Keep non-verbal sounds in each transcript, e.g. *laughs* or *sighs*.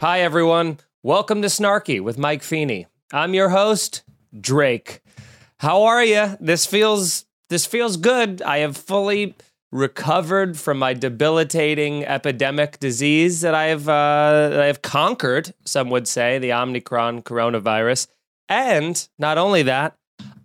Hi, everyone. Welcome to Snarky with Mike Feeney. I'm your host, Drake. How are you? This feels this feels good. I have fully recovered from my debilitating epidemic disease that I have uh, that I have conquered. Some would say the Omicron coronavirus, and not only that,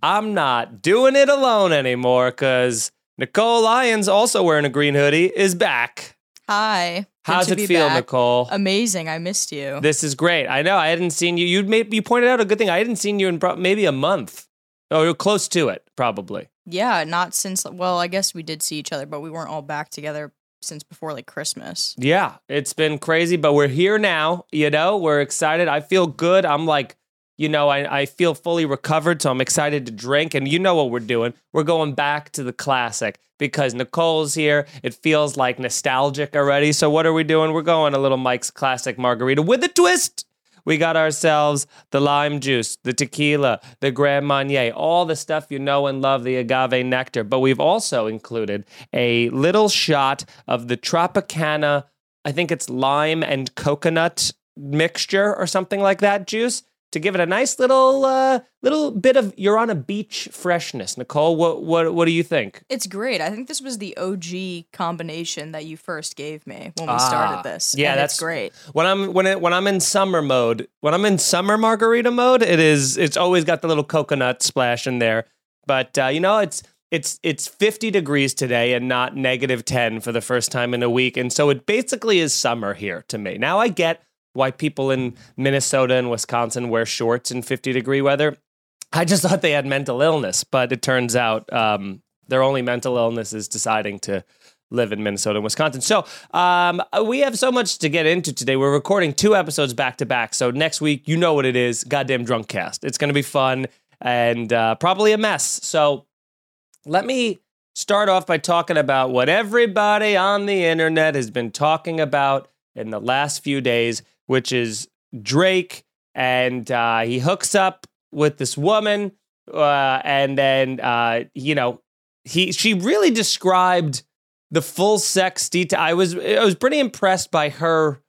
I'm not doing it alone anymore because Nicole Lyons, also wearing a green hoodie, is back. Hi. How's it feel, back. Nicole? Amazing. I missed you. This is great. I know I hadn't seen you. You made you pointed out a good thing. I hadn't seen you in pro- maybe a month. Oh, you're close to it, probably. yeah, not since, well, I guess we did see each other, but we weren't all back together since before like Christmas. Yeah, it's been crazy, but we're here now. You know, we're excited. I feel good. I'm like, you know, I, I feel fully recovered, so I'm excited to drink. And you know what we're doing? We're going back to the classic because Nicole's here. It feels like nostalgic already. So what are we doing? We're going a little Mike's classic margarita with a twist. We got ourselves the lime juice, the tequila, the Grand Marnier, all the stuff you know and love, the agave nectar. But we've also included a little shot of the Tropicana, I think it's lime and coconut mixture or something like that juice to give it a nice little uh, little bit of you're on a beach freshness. Nicole, what what what do you think? It's great. I think this was the OG combination that you first gave me when we Ah, started this. yeah, and that's- great. When I'm when it, when I'm in summer mode, when I'm in summer margarita mode, it is it's always got the little coconut splash in there. But uh, you know, it's it's it's 50 degrees today and not negative 10 for the first time in a week, and so it basically is summer here to me. Now I get why people in Minnesota and Wisconsin wear shorts in 50 degree weather. I just thought they had mental illness, but it turns out um, their only mental illness is deciding to live in Minnesota and Wisconsin. So um, we have so much to get into today. We're recording two episodes back to back. So next week, you know what it is goddamn drunk cast. It's going to be fun and uh, probably a mess. So let me start off by talking about what everybody on the internet has been talking about in the last few days, which is Drake. And uh, he hooks up with this woman. Uh, and then, uh, you know, he she really described the full sex detail. I was I was pretty impressed by her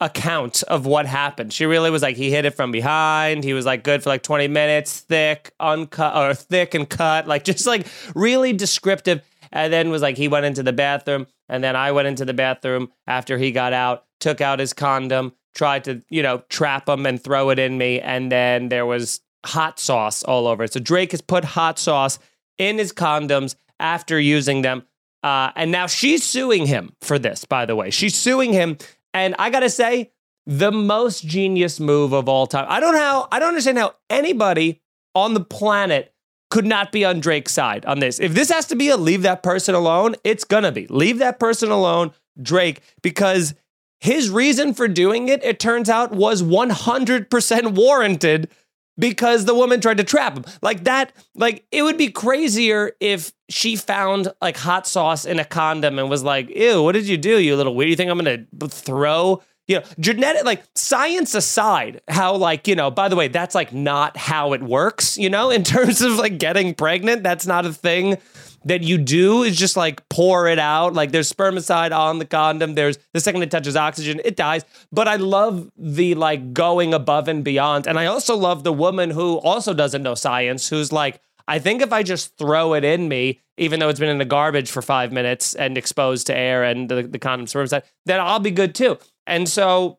account of what happened. She really was like he hit it from behind. He was like good for like 20 minutes, thick, uncut or thick and cut, like *laughs* just like really descriptive. And then was like he went into the bathroom and then I went into the bathroom after he got out, took out his condom, tried to, you know, trap him and throw it in me and then there was hot sauce all over it. So Drake has put hot sauce in his condoms after using them. Uh, and now she's suing him for this, by the way. She's suing him. And I gotta say, the most genius move of all time. I don't know how I don't understand how anybody on the planet could not be on Drake's side on this. If this has to be a leave that person alone, it's gonna be. Leave that person alone, Drake, because his reason for doing it, it turns out, was 100% warranted because the woman tried to trap him. Like that, like it would be crazier if she found like hot sauce in a condom and was like, ew, what did you do, you little weird? You think I'm gonna throw? You know, genetic, like science aside, how like, you know, by the way, that's like not how it works, you know, in *laughs* terms of like getting pregnant. That's not a thing that you do is just like pour it out. Like there's spermicide on the condom. There's the second it touches oxygen, it dies. But I love the like going above and beyond. And I also love the woman who also doesn't know science, who's like, I think if I just throw it in me, even though it's been in the garbage for five minutes and exposed to air and the, the condom spermicide, then I'll be good too. And so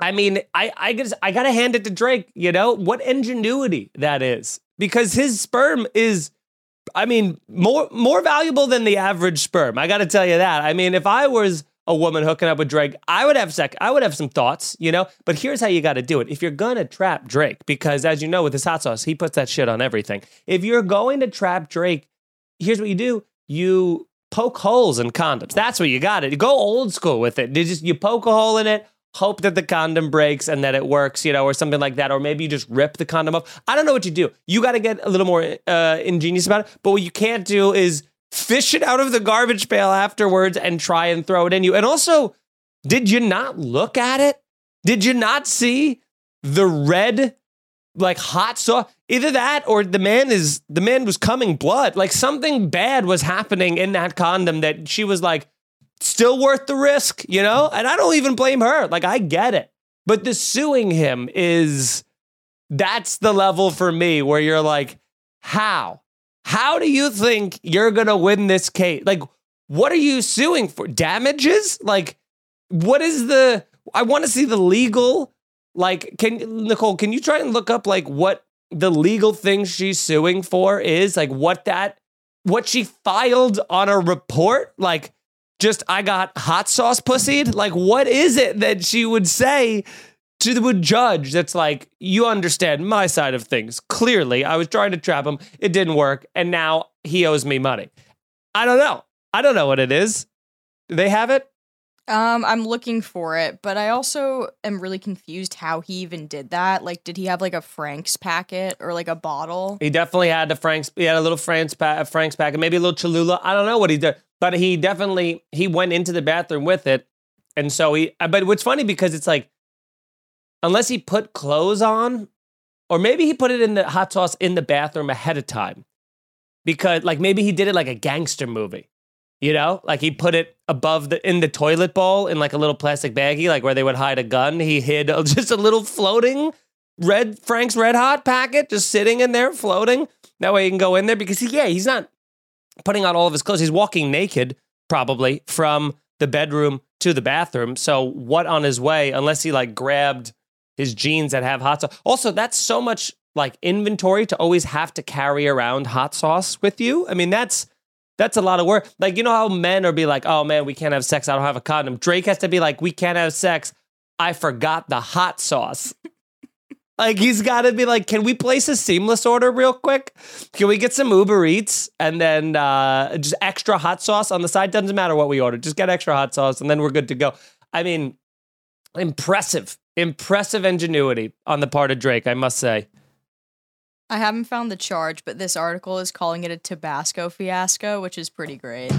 I mean, I I guess I gotta hand it to Drake. You know what ingenuity that is, because his sperm is, I mean, more more valuable than the average sperm. I gotta tell you that. I mean, if I was a woman hooking up with Drake, I would have sec. I would have some thoughts, you know. But here's how you got to do it. If you're gonna trap Drake, because as you know, with his hot sauce, he puts that shit on everything. If you're going to trap Drake, here's what you do: you poke holes in condoms. That's what you got it. Go old school with it. You just you poke a hole in it, hope that the condom breaks and that it works, you know, or something like that. Or maybe you just rip the condom off. I don't know what you do. You got to get a little more uh, ingenious about it. But what you can't do is fish it out of the garbage pail afterwards and try and throw it in you. And also, did you not look at it? Did you not see the red like hot sauce? Either that or the man is the man was coming blood. Like something bad was happening in that condom that she was like, still worth the risk, you know? And I don't even blame her. Like I get it. But the suing him is that's the level for me where you're like, how? How do you think you're gonna win this case? Like, what are you suing for? Damages? Like, what is the I want to see the legal like can Nicole, can you try and look up like what the legal thing she's suing for is? Like what that what she filed on a report? Like just I got hot sauce pussied? Like what is it that she would say to the judge that's like, you understand my side of things. Clearly, I was trying to trap him. It didn't work. And now he owes me money. I don't know. I don't know what it is. Do they have it? Um, I'm looking for it, but I also am really confused how he even did that. Like, did he have like a Frank's packet or like a bottle? He definitely had the Frank's. He had a little Frank's, pa- Frank's packet, maybe a little Cholula. I don't know what he did, but he definitely he went into the bathroom with it, and so he. But what's funny because it's like, unless he put clothes on, or maybe he put it in the hot sauce in the bathroom ahead of time, because like maybe he did it like a gangster movie. You know, like he put it above the in the toilet bowl in like a little plastic baggie, like where they would hide a gun. He hid *laughs* just a little floating red Frank's Red Hot packet, just sitting in there floating. That way he can go in there because he, yeah, he's not putting on all of his clothes. He's walking naked probably from the bedroom to the bathroom. So what on his way, unless he like grabbed his jeans that have hot sauce. Also, that's so much like inventory to always have to carry around hot sauce with you. I mean, that's that's a lot of work. Like, you know how men are be like, oh man, we can't have sex. I don't have a condom. Drake has to be like, we can't have sex. I forgot the hot sauce. *laughs* like, he's got to be like, can we place a seamless order real quick? Can we get some Uber Eats and then uh, just extra hot sauce on the side? Doesn't matter what we order. Just get extra hot sauce and then we're good to go. I mean, impressive, impressive ingenuity on the part of Drake, I must say. I haven't found the charge, but this article is calling it a Tabasco fiasco, which is pretty great.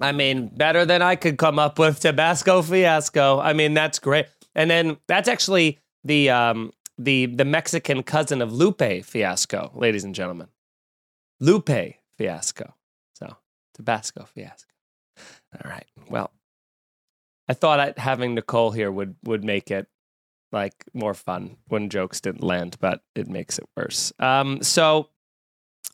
I mean, better than I could come up with. Tabasco fiasco. I mean, that's great. And then that's actually the um, the the Mexican cousin of Lupe fiasco, ladies and gentlemen. Lupe fiasco. So Tabasco fiasco. All right. Well, I thought having Nicole here would would make it like more fun when jokes didn't land, but it makes it worse. Um, so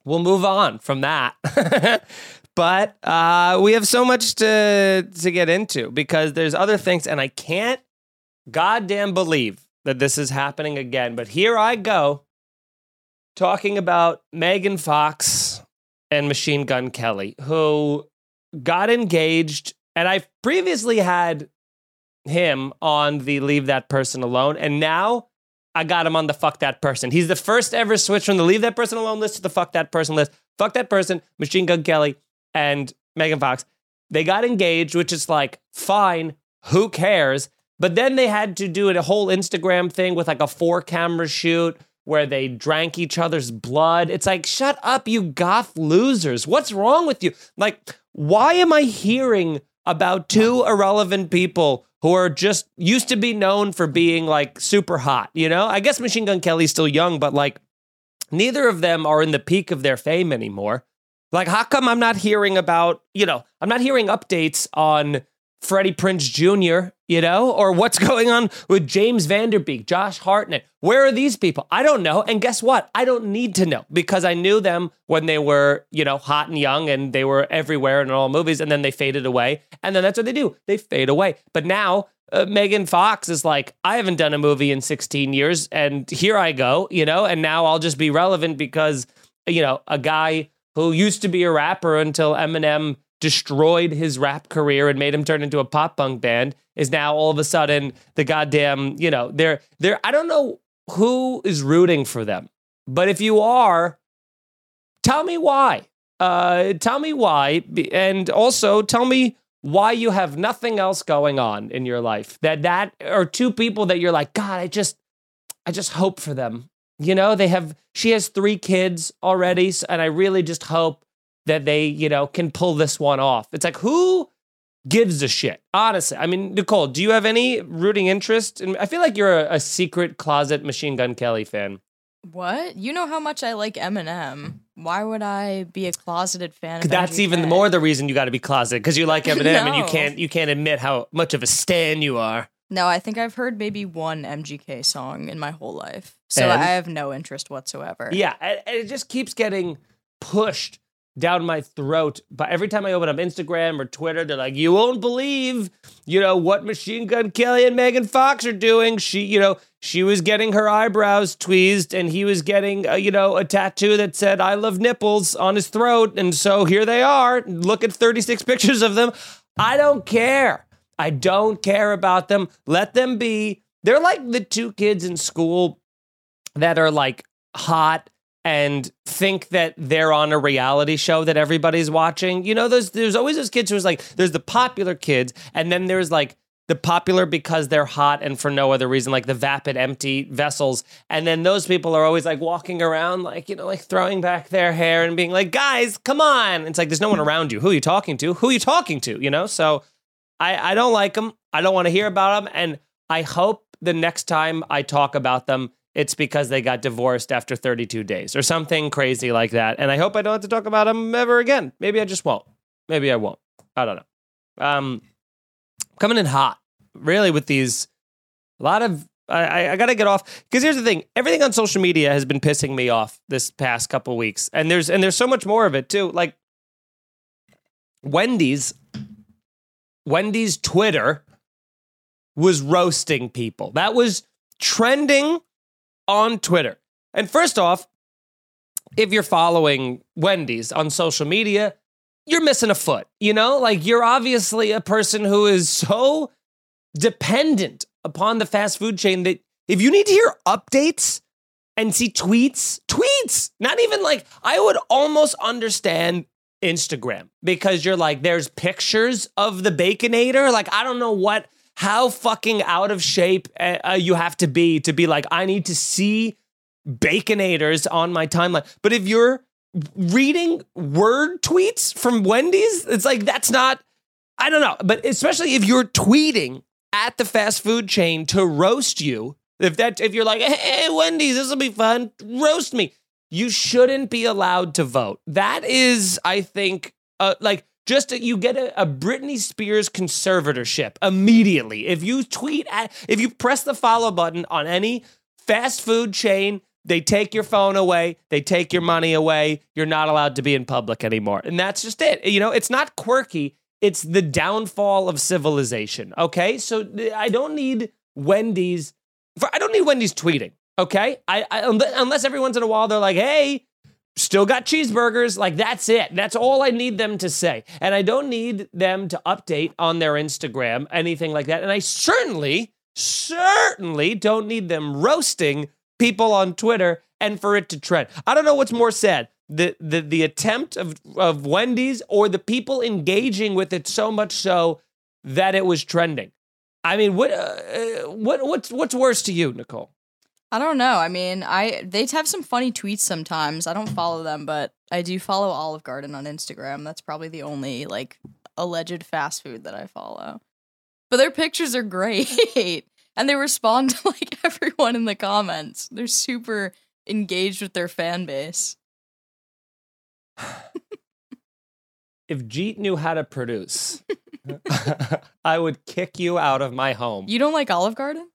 we'll move on from that. *laughs* but uh, we have so much to to get into because there's other things, and I can't goddamn believe that this is happening again. But here I go talking about Megan Fox and Machine Gun Kelly, who got engaged. And I've previously had him on the leave that person alone. And now I got him on the fuck that person. He's the first ever switch from the leave that person alone list to the fuck that person list. Fuck that person, Machine Gun Kelly and Megan Fox. They got engaged, which is like, fine, who cares? But then they had to do a whole Instagram thing with like a four camera shoot where they drank each other's blood. It's like, shut up, you goth losers. What's wrong with you? Like, why am I hearing about two irrelevant people who are just used to be known for being like super hot, you know? I guess Machine Gun Kelly's still young, but like neither of them are in the peak of their fame anymore. Like, how come I'm not hearing about, you know, I'm not hearing updates on Freddie Prinze Jr., you know, or what's *laughs* going on with James Van Der Beek, Josh Hartnett. Where are these people? I don't know. And guess what? I don't need to know because I knew them when they were, you know, hot and young and they were everywhere in all movies and then they faded away. And then that's what they do. They fade away. But now uh, Megan Fox is like, I haven't done a movie in 16 years and here I go, you know, and now I'll just be relevant because, you know, a guy who used to be a rapper until Eminem destroyed his rap career and made him turn into a pop punk band is now all of a sudden the goddamn, you know, they're they're I don't know who is rooting for them. But if you are, tell me why. Uh tell me why and also tell me why you have nothing else going on in your life. That that are two people that you're like, God, I just I just hope for them. You know, they have she has 3 kids already and I really just hope that they, you know, can pull this one off. It's like who gives a shit? Honestly, I mean, Nicole, do you have any rooting interest? And I feel like you're a, a, secret closet Machine Gun Kelly fan. What? You know how much I like Eminem. Why would I be a closeted fan? Of That's even more the reason you got to be closeted because you like *laughs* Eminem No. and you can't you can't admit how much of a stan you are. No, I think I've heard maybe one MGK song in my whole life. So And? I have no interest whatsoever. Yeah, and it just keeps getting pushed down my throat. But every time I open up Instagram or Twitter, they're like, "You won't believe, you know, what Machine Gun Kelly and Megan Fox are doing. She, you know, she was getting her eyebrows tweezed, and he was getting, uh, you know, a tattoo that said "I love nipples" on his throat, and so here they are. Look at 36 *laughs* pictures of them. I don't care. I don't care about them. Let them be. They're like the two kids in school that are like hot and think that they're on a reality show that everybody's watching. You know, there's there's always those kids who's like there's the popular kids, and then there's like the popular because they're hot and for no other reason, like the vapid empty vessels. And then those people are always like walking around, like, you know, like throwing back their hair and being like, guys, come on. It's like there's no one around you. Who are you talking to? Who are you talking to? You know? So I, I don't like them. I don't want to hear about them. And I hope the next time I talk about them, it's because they got divorced after 32 days or something crazy like that. And I hope I don't have to talk about them ever again. Maybe I just won't. Maybe I won't. I don't know. Um, coming in hot, really, with these, a lot of, I, I, got to get off because here's the thing: everything on social media has been pissing me off this past couple weeks, and there's and there's so much more of it too. Like Wendy's, Wendy's Twitter was roasting people. That was trending on Twitter. And first off, if you're following Wendy's on social media, you're missing a foot. You know, like you're obviously a person who is so dependent upon the fast food chain that if you need to hear updates and see tweets, tweets, not even like I would almost understand Instagram because you're like, there's pictures of the Baconator. Like, I don't know what, how fucking out of shape uh, uh, you have to be to be like, I need to see Baconators on my timeline. But if you're reading word tweets from Wendy's, it's like, that's not, I don't know. But especially if you're tweeting at the fast food chain to roast you, if that, if you're like, hey, Wendy's, this will be fun, roast me you shouldn't be allowed to vote. That is, I think, uh, like just you get a, a Britney Spears conservatorship immediately if you tweet at if you press the follow button on any fast food chain. They take your phone away. They take your money away. You're not allowed to be in public anymore. And that's just it. You know, it's not quirky. It's the downfall of civilization. Okay. So I don't need Wendy's. I don't need Wendy's tweeting. Okay, I, I unless every once in a while they're like, "Hey, still got cheeseburgers." Like that's it. That's all I need them to say, and I don't need them to update on their Instagram anything like that. And I certainly, certainly don't need them roasting people on Twitter and for it to trend. I don't know what's more sad. The, the the attempt of of Wendy's or the people engaging with it so much so that it was trending. I mean, what uh, what what's what's worse to you, Nicole? I don't know. I mean, I they have some funny tweets sometimes. I don't follow them, but I do follow Olive Garden on Instagram. That's probably the only like alleged fast food that I follow. But their pictures are great. *laughs* and they respond *laughs* to like everyone in the comments. They're super engaged with their fan base. *laughs* if Jeet knew how to produce, I would kick you out of my home. You don't like Olive Garden?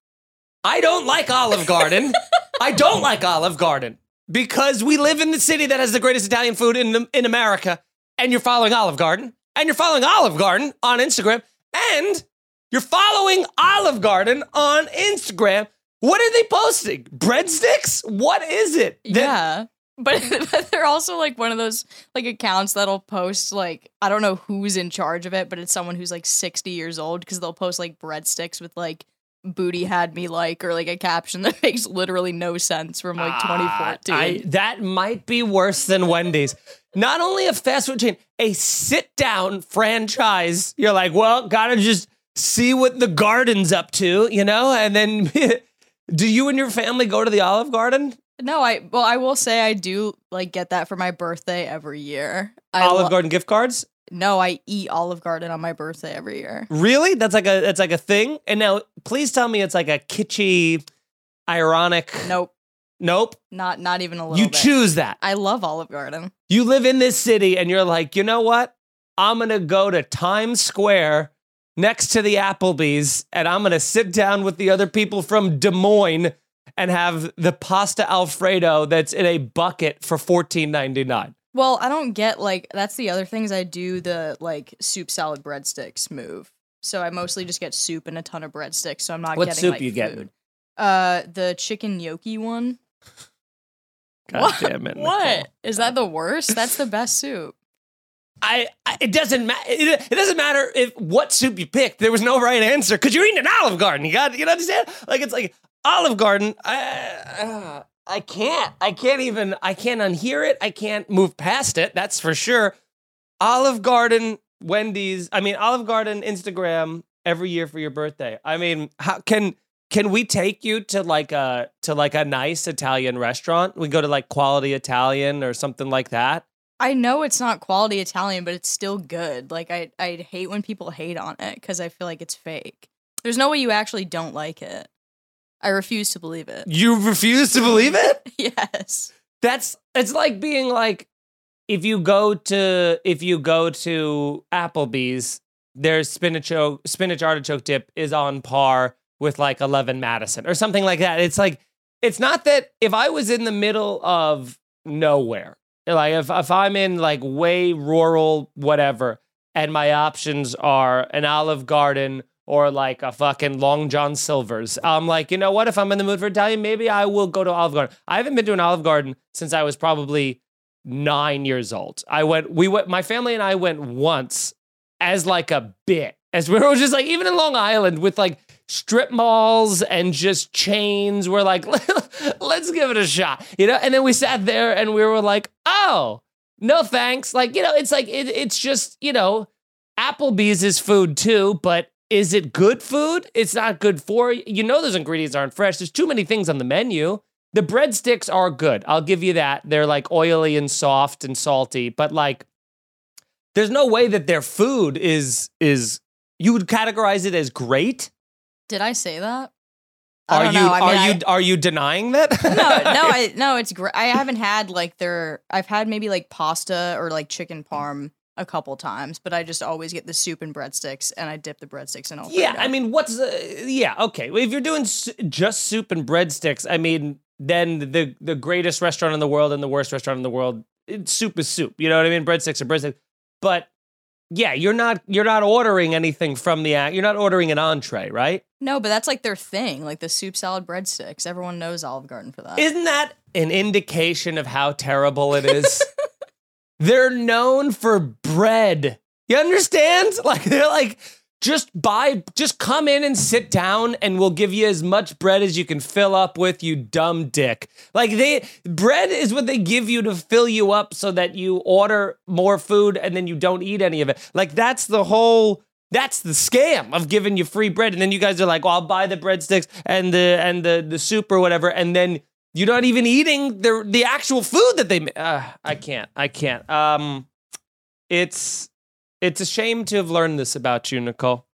I don't like Olive Garden. I don't like Olive Garden because we live in the city that has the greatest Italian food in in America, and you're following Olive Garden, and you're following Olive Garden on Instagram, and you're following Olive Garden on Instagram. What are they posting? Breadsticks? What is it? That- yeah. But, *laughs* but they're also like one of those like accounts that'll post like I don't know who's in charge of it, but it's someone who's like 60 years old because they'll post like breadsticks with like booty had me like or like a caption that *laughs* makes literally no sense from like Ah, 2014. I, that might be worse than Wendy's. Not only a fast food chain, a sit down franchise. You're like, well, gotta just see what the garden's up to, you know? And then *laughs* do you and your family go to the Olive Garden? no, I well I will say I do like get that for my birthday every year. I Olive lo- Garden gift cards? No, I eat Olive Garden on my birthday every year. Really? That's like a that's like a thing. And now please tell me it's like a kitschy, ironic. Nope, Nope. not not even a little You bit. choose that. I love Olive Garden. You live in this city and you're like, you know what? I'm gonna go to Times Square next to the Applebee's, and I'm gonna sit down with the other people from Des Moines and have the pasta Alfredo that's in a bucket for fourteen ninety nine. Well, I don't get like that's the other things I do the like soup salad breadsticks move. So I mostly just get soup and a ton of breadsticks. So I'm not What getting soup like, you food. getting? Uh, the chicken gnocchi one. *laughs* God what? damn it! What Nicole. is that? The worst? That's the best soup. I, I it doesn't matter. It, it doesn't matter if what soup you picked. There was no right answer because you're eating an Olive Garden. You got you know understand? Like it's like Olive Garden. I uh, I can't. I can't even. I can't unhear it. I can't move past it. That's for sure. Olive Garden, Wendy's. I mean Olive Garden Instagram every year for your birthday. I mean, how can can we take you to like a to like a nice Italian restaurant? We go to like Quality Italian or something like that. I know it's not quality Italian, but it's still good. Like I, I hate when people hate on it because I feel like it's fake. There's no way you actually don't like it. I refuse to believe it. You refuse to believe it? *laughs* yes. That's it's like being like if you go to if you go to Applebee's, their spinach spinach artichoke dip is on par with like 11 Madison or something like that. It's like it's not that if I was in the middle of nowhere, like if if I'm in like way rural whatever and my options are an Olive Garden or like a fucking Long John Silver's. I'm like, you know what? If I'm in the mood for Italian, maybe I will go to Olive Garden. I haven't been to an Olive Garden since I was probably nine years old. I went, we went, my family and I went once as like a bit, as we were just like, even in Long Island with like strip malls and just chains. We're like, *laughs* let's give it a shot, you know? And then we sat there and we were like, oh, no thanks. Like, you know, it's like, it, it's just, you know, Applebee's is food too, but is it good food? It's not good for you. You know, those ingredients aren't fresh. There's too many things on the menu. The breadsticks are good. I'll give you that. They're like oily and soft and salty, but like, there's no way that their food is is you would categorize it as great. Did I say that? I Are don't you know. I are mean, I- you are you denying that? no, no, *laughs* I no, it's great. I haven't had like their. I've had maybe like pasta or like chicken parm a couple times, but I just always get the soup and breadsticks, and I dip the breadsticks in Alfredo. Yeah, I mean, what's uh, yeah okay? If you're doing s- just soup and breadsticks, I mean, then the the greatest restaurant in the world and the worst restaurant in the world, it, soup is soup. You know what I mean? Breadsticks are breadsticks. But yeah, you're not you're not ordering anything from the act. You're not ordering an entree, right? no, but that's like their thing, like the soup salad breadsticks. Everyone knows Olive Garden for that. Isn't that an indication of how terrible it is? *laughs* they're known for bread. You understand? *laughs* Like they're like just buy just come in and sit down and we'll give you as much bread as you can fill up with you dumb dick. Like they bread is what they give you to fill you up so that you order more food and then you don't eat any of it. Like that's the whole that's the scam of giving you free bread and then you guys are like, "Well, I'll buy the breadsticks and the and the the soup or whatever." And then you're not even eating the the actual food that they. Uh, I can't. I can't. Um, it's it's a shame to have learned this about you, Nicole.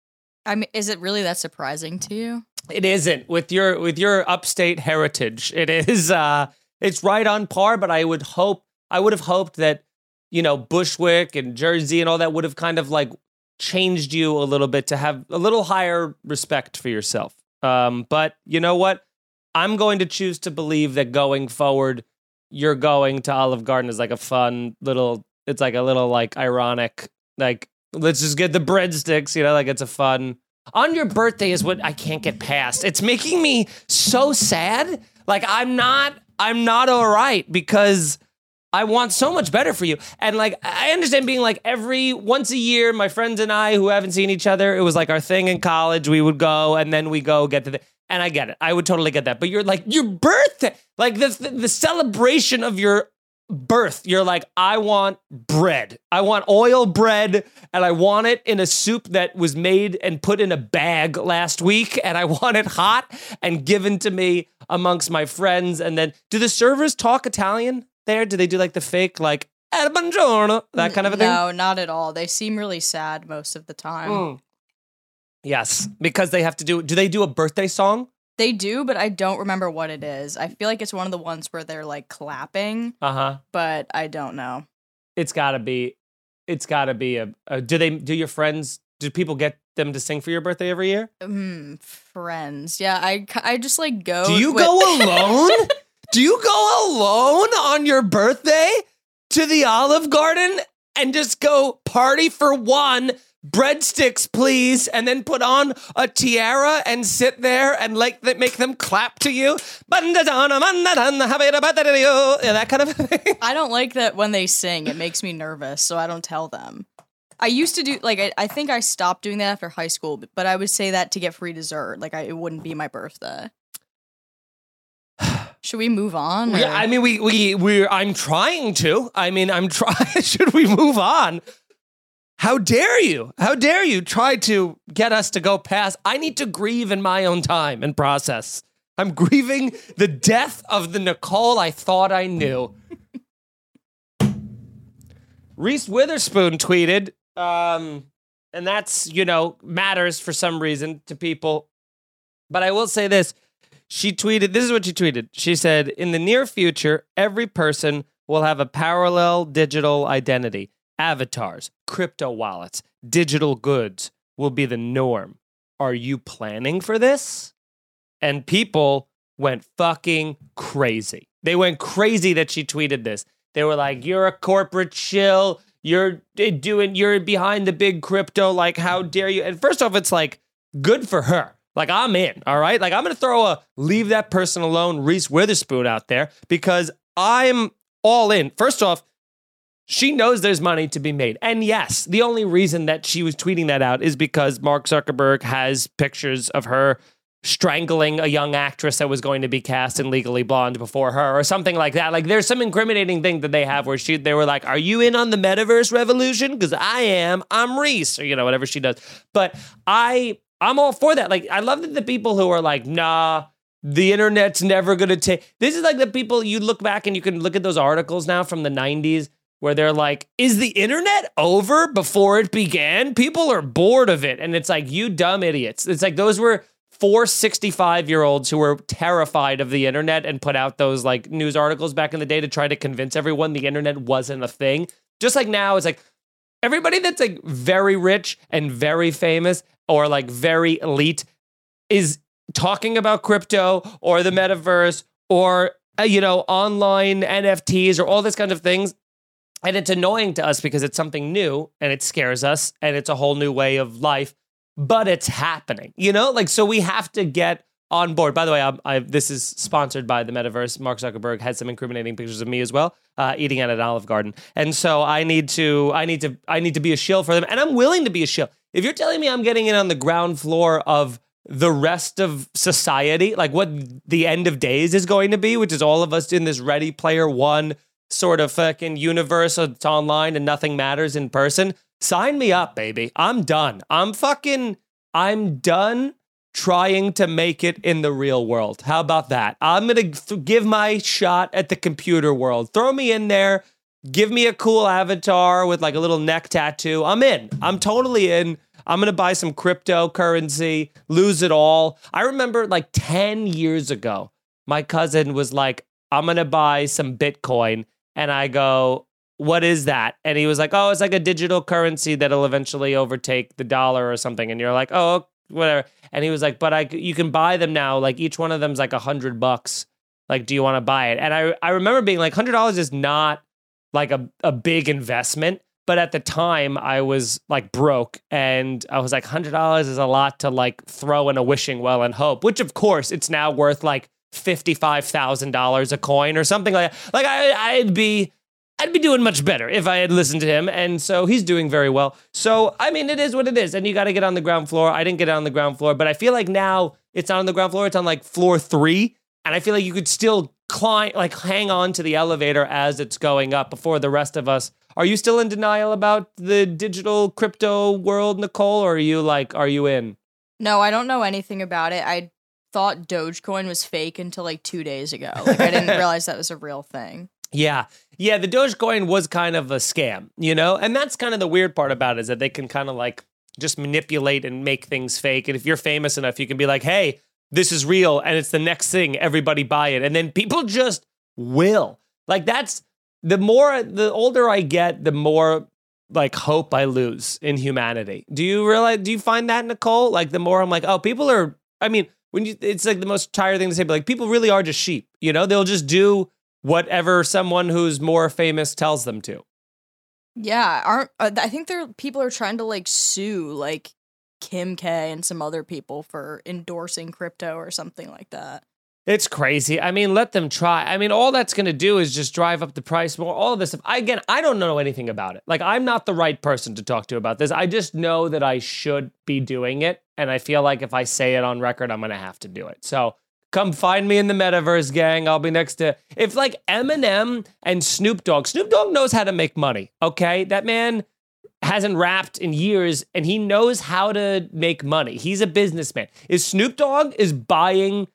I mean, is it really that surprising to you? It isn't with your with your upstate heritage. It is. Uh, it's right on par. But I would hope. I would have hoped that you know Bushwick and Jersey and all that would have kind of like changed you a little bit to have a little higher respect for yourself. Um, but you know what? I'm going to choose to believe that going forward, you're going to Olive Garden is like a fun little. It's like a little like ironic. Like let's just get the breadsticks. You know, like it's a fun. On your birthday is what I can't get past. It's making me so sad. Like I'm not. I'm not all right because. I want so much better for you. And like, I understand being like every once a year, my friends and I who haven't seen each other, it was like our thing in college. We would go and then we go get to the, and I get it. I would totally get that. But you're like, your birthday, like the, the, the celebration of your birth, you're like, I want bread. I want oil bread and I want it in a soup that was made and put in a bag last week. And I *laughs* want it hot and given to me amongst my friends. And then, do the servers talk Italian? there? Do they do like the fake like "El buongiorno" that kind of a thing? No, not at all. They seem really sad most of the time. Mm. Yes, because they have to do. Do they do a birthday song? They do, but I don't remember what it is. I feel like it's one of the ones where they're like clapping, Uh huh. but I don't know. It's got to be. It's got to be a, a. Do they? Do your friends? Do people get them to sing for your birthday every year? Mm, friends. Yeah, I I just like go. Do you with- go *laughs* alone? Do you go alone on your birthday to the Olive Garden and just go party for one? Breadsticks, please, and then put on a tiara and sit there and like make them clap to you. Yeah, that kind of *laughs* thing. I don't like that when they sing. It makes me nervous, so I don't tell them. I used to do like I, I think I stopped doing that after high school, but- I would say that to get free dessert. Like I, it wouldn't be my birthday. *sighs* Should we move on? Yeah, I mean, we we we. I'm trying to. I mean, I'm trying. *laughs* Should we move on? How dare you? How dare you try to get us to go past? I need to grieve in my own time and process. I'm grieving the death of the Nicole I thought I knew. *laughs* Reese Witherspoon tweeted, um, and that's, you know, matters for some reason to people. But I will say this she tweeted this is what she tweeted she said in the near future every person will have a parallel digital identity avatars crypto wallets digital goods will be the norm. Are you planning for this? And people went fucking crazy. They went crazy that she tweeted this. They were like you're a corporate shill. You're eh, doing you're behind the big crypto. Like how dare you? And first off it's like good for her. Like I'm in, all right? Like I'm gonna throw a leave that person alone Reese Witherspoon out there because I'm all in. First off, she knows there's money to be made. And yes, the only reason that she was tweeting that out is because Mark Zuckerberg has pictures of her strangling a young actress that was going to be cast in Legally Blonde before her or something like that. Like there's some incriminating thing that they have where she they were like, "Are you in on the metaverse revolution? Cuz I am. I'm Reese." Or you know, whatever she does. But I I'm all for that. Like I love that the people who are like, "Nah, the internet's never going to take." This is like the people you look back and you can look at those articles now from the 90s where they're like, "Is the internet over before it began?" People are bored of it and it's like, "You dumb idiots." It's like those were four 65 year olds who were terrified of the internet and put out those like news articles back in the day to try to convince everyone the internet wasn't a thing. Just like now, it's like everybody that's like very rich and very famous or like very elite is talking about crypto or the metaverse or uh, you know online NFTs or all this kind of things and it's annoying to us because it's something new and it scares us and it's a whole new way of life but it's happening you know? Like so we have to get on board. By the way I'm, I, this is sponsored by the metaverse. Mark zuckerberg had some incriminating pictures of me as well uh, eating at an olive garden. And so i need to i need to i need to be a shill for them and i'm willing to be a shill. If you're telling me i'm getting in on the ground floor of the rest of society like what the end of days is going to be which is all of us in this ready player one sort of fucking universe that's online and nothing matters in person sign me up baby i'm done i'm fucking i'm done trying to make it in the real world. How about that? I'm th- give my shot at the computer world. Throw me in there. Give me a cool avatar with like a little neck tattoo. I'm in. I'm totally in. I'm to buy some cryptocurrency, lose it all. I remember like 10 years ago, my cousin was like, I'm to buy some Bitcoin. And I go, what is that? And he was like, oh, it's like a digital currency that'll eventually overtake the dollar or something. And you're like, oh, whatever. And he was like, but I, you can buy them now. Like each one of them's like a hundred bucks. Like, do you want to buy it? And I, I remember being like, hundred dollars is not like a, a big investment. But at the time, I was like broke, and I was like, hundred dollars is a lot to like throw in a wishing well and hope. Which, of course, it's now worth like fifty five thousand dollars a coin or something like that. Like I, I'd be I'd be doing much better if I had listened to him. And so he's doing very well. So, I mean, it is what it is. And you got to get on the ground floor. I didn't get on the ground floor, but I feel like now it's not on the ground floor. It's on like floor three. And I feel like you could still climb, like hang on to the elevator as it's going up before the rest of us. Are you still in denial about the digital crypto world, Nicole? Or are you like, are you in? No, I don't know anything about it. I thought Dogecoin was fake until like two days ago. Like I didn't *laughs* realize that was a real thing. Yeah. Yeah, the Dogecoin was kind of a scam, you know? And that's kind of the weird part about it is that they can kind of like just manipulate and make things fake. And if you're famous enough, you can be like, hey, this is real and it's the next thing, everybody buy it. And then people just will. Like that's the more the older I get, the more like hope I lose in humanity. Do you realize? Do you find that Nicole? Like the more I'm like, oh, people are. I mean, when you, it's like the most tired thing to say, but like people really are just sheep. You know, they'll just do whatever someone who's more famous tells them to. Yeah, aren't uh, I think there people are trying to like sue like Kim K and some other people for endorsing crypto or something like that. It's crazy. I mean, let them try. I mean, all that's going to do is just drive up the price more. All of this stuff. Again, I don't know anything about it. Like, I'm not the right person to talk to about this. I just know that I should be doing it, and I feel like if I say it on record, I'm going to have to do it. So come find me in the metaverse, gang. I'll be next to if like Eminem and Snoop Dogg. Snoop Dogg knows how to make money. Okay, that man hasn't rapped in years and he knows how to make money. He's a businessman. Is Snoop Dogg is buying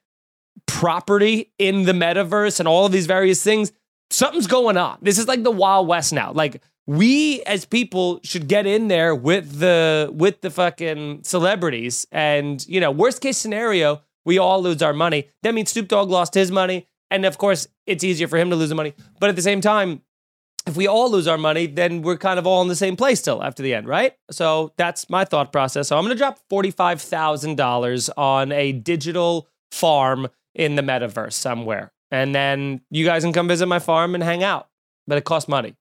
property in the metaverse and all of these various things, something's going on. This is like the Wild West now. Like we as people should get in there with the with the fucking celebrities and you know, worst case scenario, we all lose our money. That means Snoop Dogg lost his money and of course, it's easier for him to lose the money. But at the same time, if we all lose our money, then we're kind of all in the same place still after the end, right? So that's my thought process. So I'm going to drop $45,000 on a digital farm in the metaverse somewhere. And then you guys can come visit my farm and hang out. But it costs money.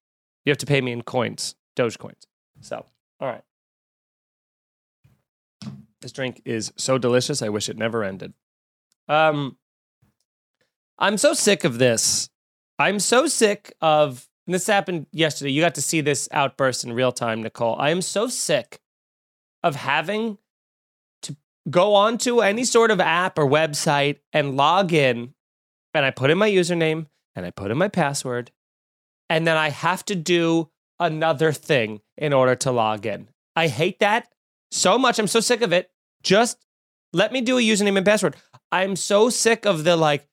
You have to pay me in coins, Doge coins. So, all right. This drink is so delicious. I wish it never ended. Um, I'm so sick of this. I'm so sick of this happened yesterday. You got to see this outburst in real time, Nicole. I am so sick of having go on to any sort of app or website and log in and I put in my username and I put in my password and then I have to do another thing in order to log in. I hate that so much. I'm so sick of it. Just let me do a username and password. I'm so sick of the like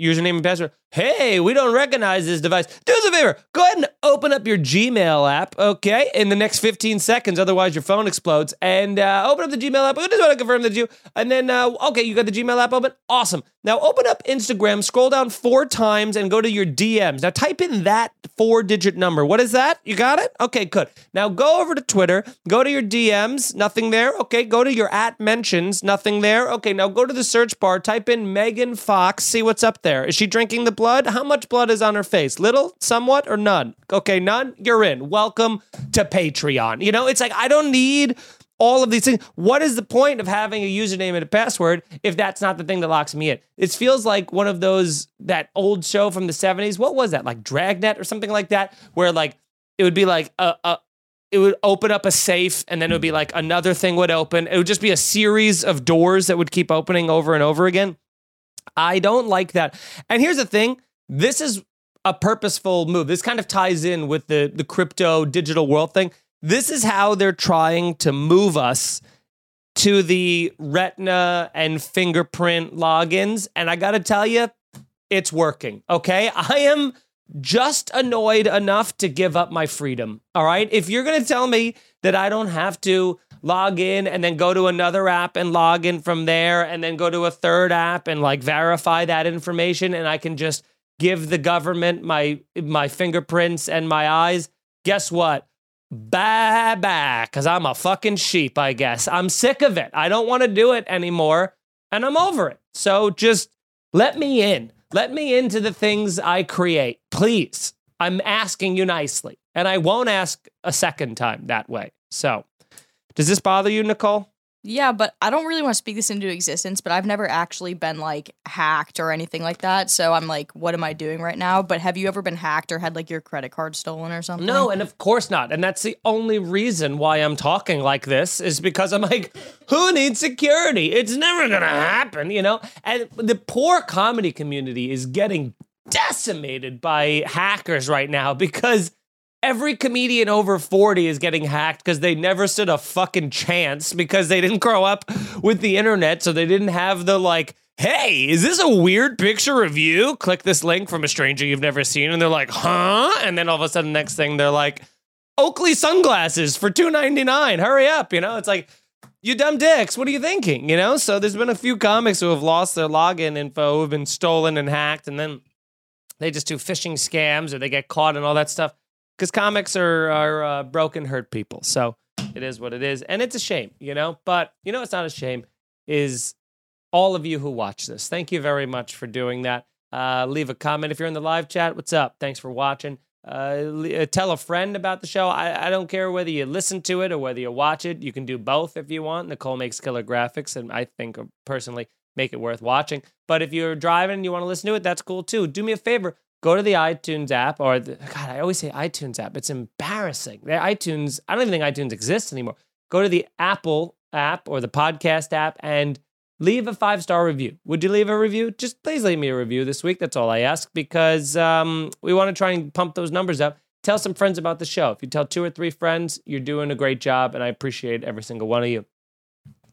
username and password. Hey, we don't recognize this device. Do us a favor. Go ahead and open up your Gmail app, okay, in the next 15 seconds. Otherwise, your phone explodes. And uh, open up the Gmail app. I just want to confirm that you. And then, uh, okay, you got the Gmail app open. Awesome. Now open up Instagram, scroll down four times, and go to your DMs. Now type in that four digit number. What is that? You got it? Okay, good. Now go over to Twitter, go to your DMs, nothing there. Okay, go to your at mentions, nothing there. Okay, now go to the search bar, type in Megan Fox, see what's up there. Is she drinking the blood? How much blood is on her face? Little, somewhat, or none? Okay, none. You're in. Welcome to Patreon. You know, it's like I don't need all of these things. What is the point of having a username and a password if that's not the thing that locks me in? It feels like one of those that old show from the 70s. What was that? Like Dragnet or something like that, where like it would be like a, a it would open up a safe and then it would be like another thing would open. It would just be a series of doors that would keep opening over and over again. I don't like that. And here's the thing this is a purposeful move. This kind of ties in with the, the crypto digital world thing. This is how they're trying to move us to the retina and fingerprint logins. And I got to tell you, it's working. Okay. I am just annoyed enough to give up my freedom. All right. If you're going to tell me that I don't have to log in and then go to another app and log in from there and then go to a third app and like verify that information and I can just give the government my my fingerprints and my eyes, guess what? Bye bye, because I'm a fucking sheep, I guess. I'm sick of it. I don't want to do it anymore, and I'm over it. So just let me in. Let me into the things I create, please. I'm asking you nicely, and I won't ask a second time that way. So, does this bother you, Nicole? Yeah, but I don't really want to speak this into existence, but I've never actually been like hacked or anything like that. So I'm like, what am I doing right now? But have you ever been hacked or had like your credit card stolen or something? No, and of course not. And that's the only reason why I'm talking like this is because I'm like, who needs security? It's never going to happen, you know? And the poor comedy community is getting decimated by hackers right now because Every comedian over 40 is getting hacked because they never stood a fucking chance because they didn't *laughs* grow up with the internet. So they didn't have the like, hey, is this a weird picture of you? Click this link from a stranger you've never seen. And they're like, huh? And then all of a sudden, next thing, they're like, Oakley sunglasses for $2.99. Hurry up. You know, it's like, you dumb dicks. What are you thinking? You know, so there's been a few comics who have lost their login info, who have been stolen and hacked, and then they just do phishing scams or they get caught and all that stuff. Because comics are are uh, broken, hurt people. So it is what it is, and it's a shame, you know. But you know, it's not a shame. Is all of you who watch this. Thank you very much for doing that. Uh, leave a comment if you're in the live chat. What's up? Thanks for watching. Uh, uh, tell a friend about the show. I, I don't care whether you listen to it or whether you watch it. You can do both if you want. Nicole makes killer graphics, and I think uh, personally make it worth watching. But if you're driving and you want to listen to it, that's cool too. Do me a favor. Go to the iTunes app, or the, God, I always say iTunes app. It's embarrassing. The iTunes, I don't even think iTunes exists anymore. Go to the Apple app or the podcast app and leave a five star review. Would you leave a review? Just please leave me a review this week. That's all I ask because um, we want to try and pump those numbers up. Tell some friends about the show. If you tell two or three friends, you're doing a great job, and I appreciate every single one of you.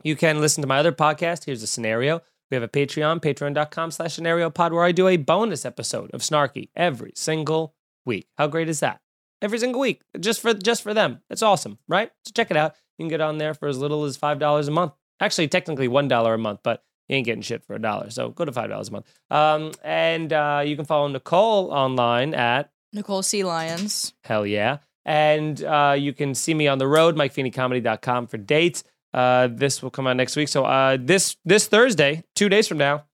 You can listen to my other podcast. Here's a scenario. We have a Patreon, patreon.com slash scenario pod, where I do a bonus episode of Snarky every single week. How great is that? Every single week, just for just for them. It's awesome, right? So check it out. You can get on there for as little as five dollars a month. Actually, technically one dollar a month, but you ain't getting shit for a dollar. So go to five dollars a month. Um, and uh, you can follow Nicole online at Nicole C. Lyons. Hell yeah. And uh, you can see me on the road, MikeFeeneyComedy.com for dates. Uh, this will come out next week. So uh, this this Thursday, two days from now,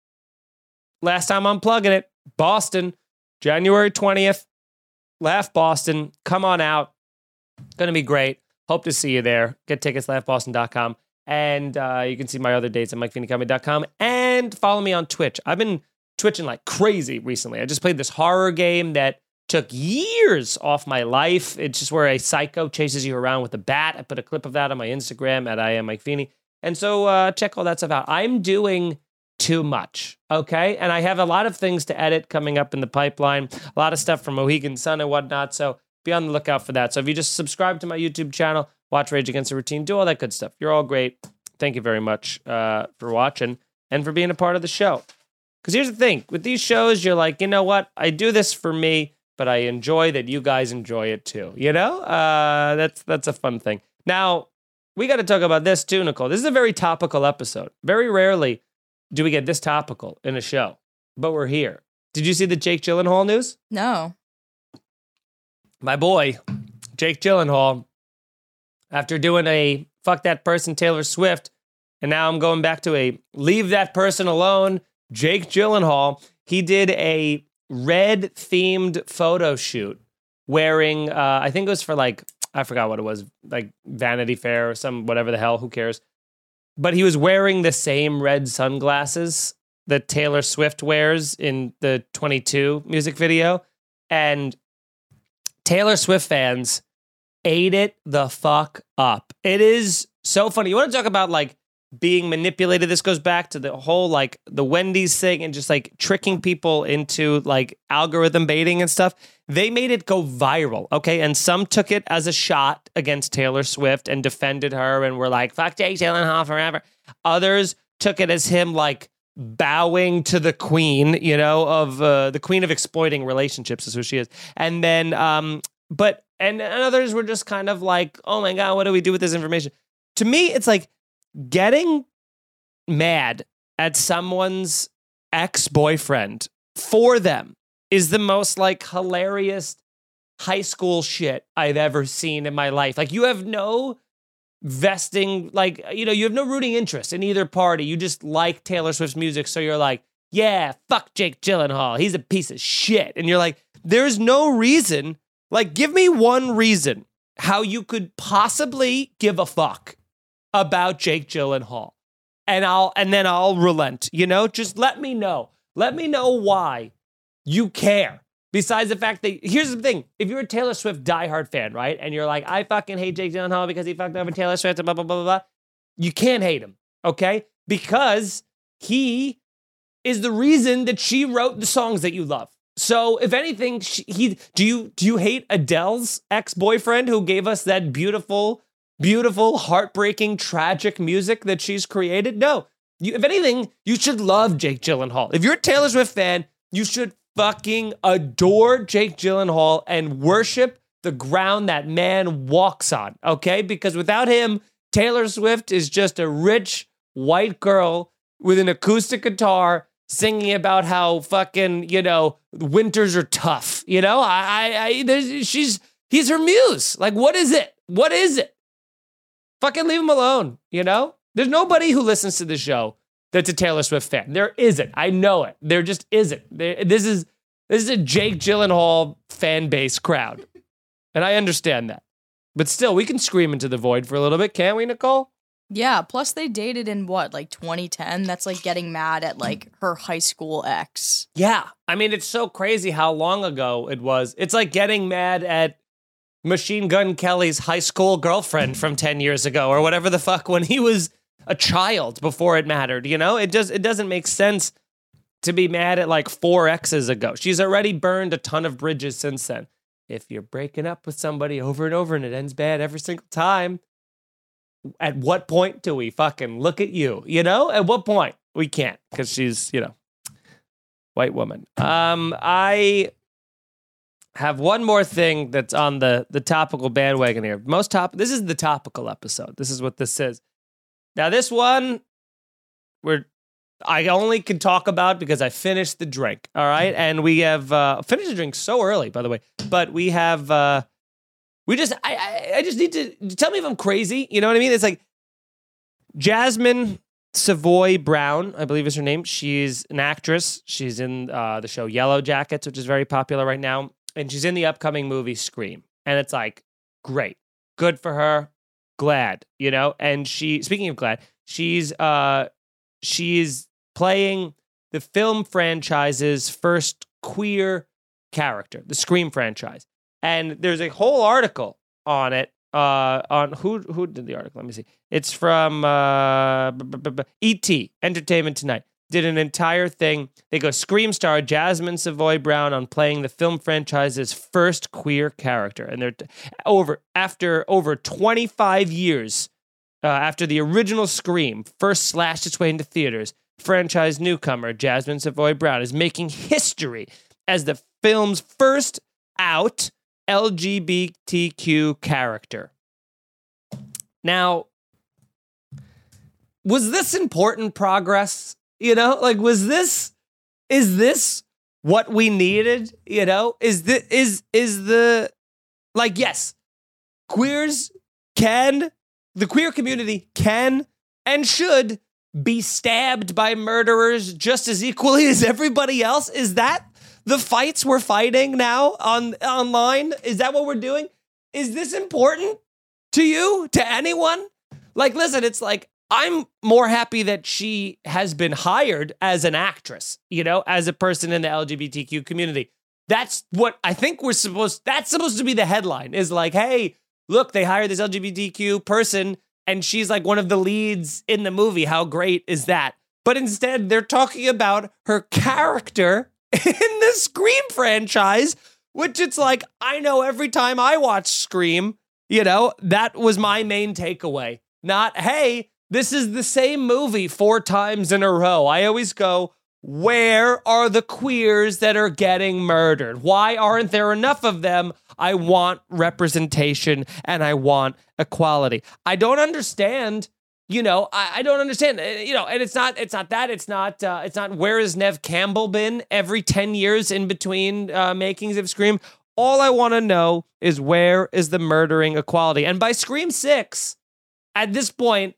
last time I'm plugging it, Boston, January 20th. Laugh Boston. Come on out. Gonna be great. Hope to see you there. Get tickets, laughboston.com. And uh, you can see my other dates at MikeFeeneyComedy.com. And follow me on Twitch. I've been twitching like crazy recently. I just played this horror game that took years off my life. It's just where a psycho chases you around with a bat. I put a clip of that on my Instagram at I am Mike Feeney. And so uh, check all that stuff out. I'm doing too much. Okay. And I have a lot of things to edit coming up in the pipeline, a lot of stuff from Mohegan Sun and whatnot. So be on the lookout for that. So if you just subscribe to my YouTube channel, watch Rage Against the Routine, do all that good stuff. You're all great. Thank you very much uh, for watching and for being a part of the show. Because here's the thing with these shows, you're like, you know what? I do this for me, but I enjoy that you guys enjoy it too. You know, uh, that's that's a fun thing. Now we got to talk about this too, Nicole. This is a very topical episode. Very rarely do we get this topical in a show, but we're here. Did you see the Jake Gyllenhaal news? No. My boy, Jake Gyllenhaal, after doing a fuck that person Taylor Swift, and now I'm going back to a leave that person alone, Jake Gyllenhaal. He did a red themed photo shoot wearing, uh, I think it was for like, I forgot what it was, like Vanity Fair or some whatever the hell, who cares? But he was wearing the same red sunglasses that Taylor Swift wears in the 22 music video. And Taylor Swift fans ate it the fuck up. It is so funny. You want to talk about like being manipulated? This goes back to the whole like the Wendy's thing and just like tricking people into like algorithm baiting and stuff. They made it go viral, okay? And some took it as a shot against Taylor Swift and defended her and were like, fuck Jake Gyllenhaal forever. Others took it as him like bowing to the queen, you know, of uh, the queen of exploiting relationships is who she is. And then, um, but and, and others were just kind of like, oh my god, what do we do with this information? To me, it's like getting mad at someone's ex boyfriend for them is the most like hilarious high school shit I've ever seen in my life. Like you have no vesting, like you know, you have no rooting interest in either party. You just like Taylor Swift's music, so you're like, yeah, fuck Jake Gyllenhaal, he's a piece of shit, and you're like, there's no reason. Like, give me one reason how you could possibly give a fuck about Jake Gyllenhaal, and I'll and then I'll relent. You know, just let me know. Let me know why you care. Besides the fact that here's the thing: if you're a Taylor Swift diehard fan, right, and you're like, I fucking hate Jake Gyllenhaal because he fucked over Taylor Swift and blah blah blah blah blah, you can't hate him, okay? Because he is the reason that she wrote the songs that you love. So, if anything, she, he do you do you hate Adele's ex boyfriend who gave us that beautiful, beautiful, heartbreaking, tragic music that she's created? No. You, if anything, you should love Jake Gyllenhaal. If you're a Taylor Swift fan, you should fucking adore Jake Gyllenhaal and worship the ground that man walks on, okay? Because without him, Taylor Swift is just a rich white girl with an acoustic guitar singing about how fucking, you know, winters are tough. You know, I, I, I she's, He's her muse. Like, what is it? What is it? Fucking leave him alone, you know? There's nobody who listens to the show that's a Taylor Swift fan. There isn't. I know it. There just isn't. There, this is this is a Jake Gyllenhaal fan base crowd. *laughs* And I understand that. But still, we can scream into the void for a little bit, can't we, Nicole? Yeah, plus they dated in what, like 2010? That's like getting mad at like her high school ex. Yeah. I mean, it's so crazy how long ago it was. It's like getting mad at Machine Gun Kelly's high school girlfriend from 10 years ago or whatever the fuck when he was a child before it mattered, you know? It just it doesn't make sense to be mad at like four exes ago. She's already burned a ton of bridges since then. If you're breaking up with somebody over and over and it ends bad every single time, at what point do we fucking look at you? You know, at what point we can't because she's you know white woman. Um, I have one more thing that's on the the topical bandwagon here. Most top. This is the topical episode. This is what this is. Now this one, we're I only can talk about because I finished the drink. All right, and we have uh, finished the drink so early, by the way. But we have. Uh, we just, I, I, I just need to tell me if I'm crazy. You know what I mean? It's like Jasmine Savoy Brown, I believe is her name. She's an actress. She's in uh, the show Yellowjackets, which is very popular right now, and she's in the upcoming movie Scream. And it's like, great, good for her, glad, you know. And she, speaking of glad, she's uh, she's playing the film franchise's first queer character, the Scream franchise and there's a whole article on it. Uh, on who who did the article? Let me see. It's from uh, ET Entertainment Tonight. Did an entire thing. They go Scream star Jasmine Savoy Brown on playing the film franchise's first queer character, and they're t- over after over 25 years uh, after the original Scream first slashed its way into theaters. Franchise newcomer Jasmine Savoy Brown is making history as the film's first out LGBTQ character. Now, was this important progress? You know, like was this is this what we needed? You know, is the is is the like yes, queers can the queer community can and should be stabbed by murderers just as equally *laughs* as everybody else. Is that the fights we're fighting now on online? Is that what we're doing? Is this important to you, to anyone? Like, listen, it's like I'm more happy that she has been hired as an actress, you know, as a person in the LGBTQ community. That's what I think we're supposed that's supposed to be the headline is like, hey, look, they hired this LGBTQ person and she's like one of the leads in the movie. How great is that? But instead, they're talking about her character *laughs* in the Scream franchise, which it's like, I know every time I watch Scream, you know, that was my main takeaway. Not, hey, this is the same movie four times in a row. I always go, where are the queers that are getting murdered? Why aren't there enough of them? I want representation and I want equality. I don't understand you know, I, I, don't understand. Uh, you know, and it's not it's not that it's not uh, it's not where has Neve Campbell been every ten years in between uh, makings of Scream. All I want to know is where is the murdering equality? And by Scream Six, at this point,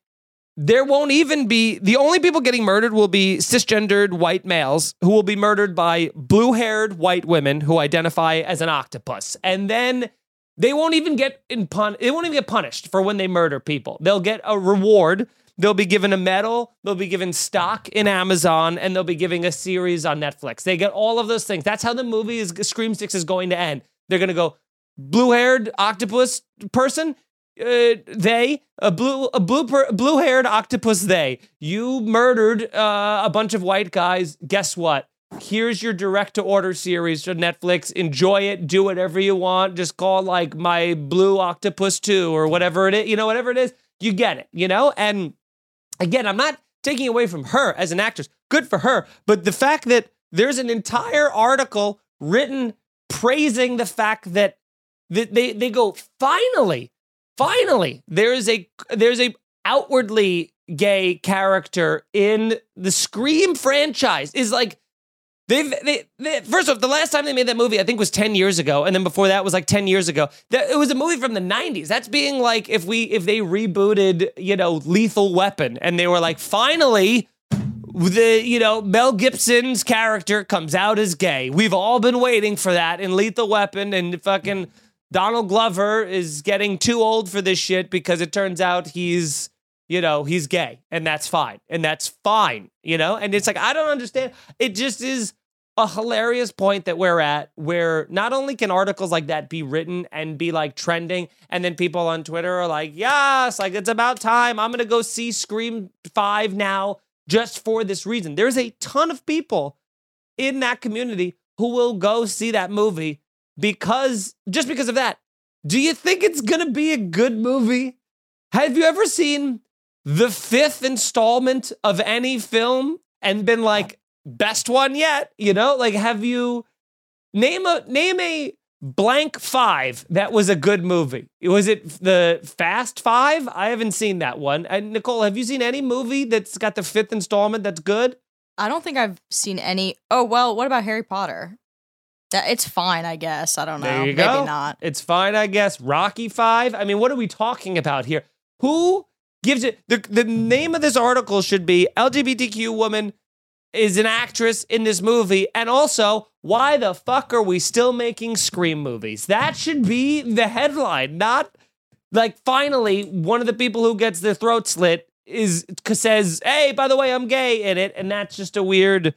there won't even be the only people getting murdered will be cisgendered white males who will be murdered by blue-haired white women who identify as an octopus, and then they won't even get in pun. They won't even get punished for when they murder people. They'll get a reward. They'll be given a medal. They'll be given stock in Amazon, and they'll be giving a series on Netflix. They get all of those things. That's how the movie is. Scream Six is going to end. They're going to go blue-haired octopus person. Uh, they a blue a blue blue haired octopus. They you murdered uh, a bunch of white guys. Guess what? here's your direct to order series to Netflix. Enjoy it. Do whatever you want. Just call like my Blue Octopus 2 or whatever it is. You know, whatever it is, you get it, you know? And again, I'm not taking away from her as an actress. Good for her. But the fact that there's an entire article written praising the fact that, that they, they go, finally, finally, there's a there's a outwardly gay character in the Scream franchise is like They've they, they first off, the last time they made that movie, I think was ten years ago, and then before that was like ten years ago. That it was a movie from the '90s. That's being like if we if they rebooted, you know, Lethal Weapon, and they were like, finally, the you know Mel Gibson's character comes out as gay. We've all been waiting for that in Lethal Weapon, and fucking Donald Glover is getting too old for this shit because it turns out he's you know he's gay, and that's fine, and that's fine, you know. And it's like I don't understand. It just is a hilarious point that we're at where not only can articles like that be written and be like trending and then people on twitter are like yes like it's about time i'm gonna go see scream 5 now just for this reason there's a ton of people in that community who will go see that movie because just because of that do you think it's gonna be a good movie have you ever seen the fifth installment of any film and been like best one yet. You know, like have you name a name a blank five that was a good movie? Was it the Fast Five? I haven't seen that one. And Nicole, have you seen any movie that's got the fifth installment that's good? I don't think I've seen any. Oh well, what about Harry Potter? That it's fine, I guess. I don't know. There you Maybe go. not. It's fine, I guess. Rocky Five. I mean, what are we talking about here? Who gives it? The the name of this article should be LGBTQ woman is an actress in this movie, and also why the fuck are we still making Scream movies? That should be the headline, not like finally one of the people who gets their throat slit is says, "Hey, by the way, I'm gay" in it, and that's just a weird.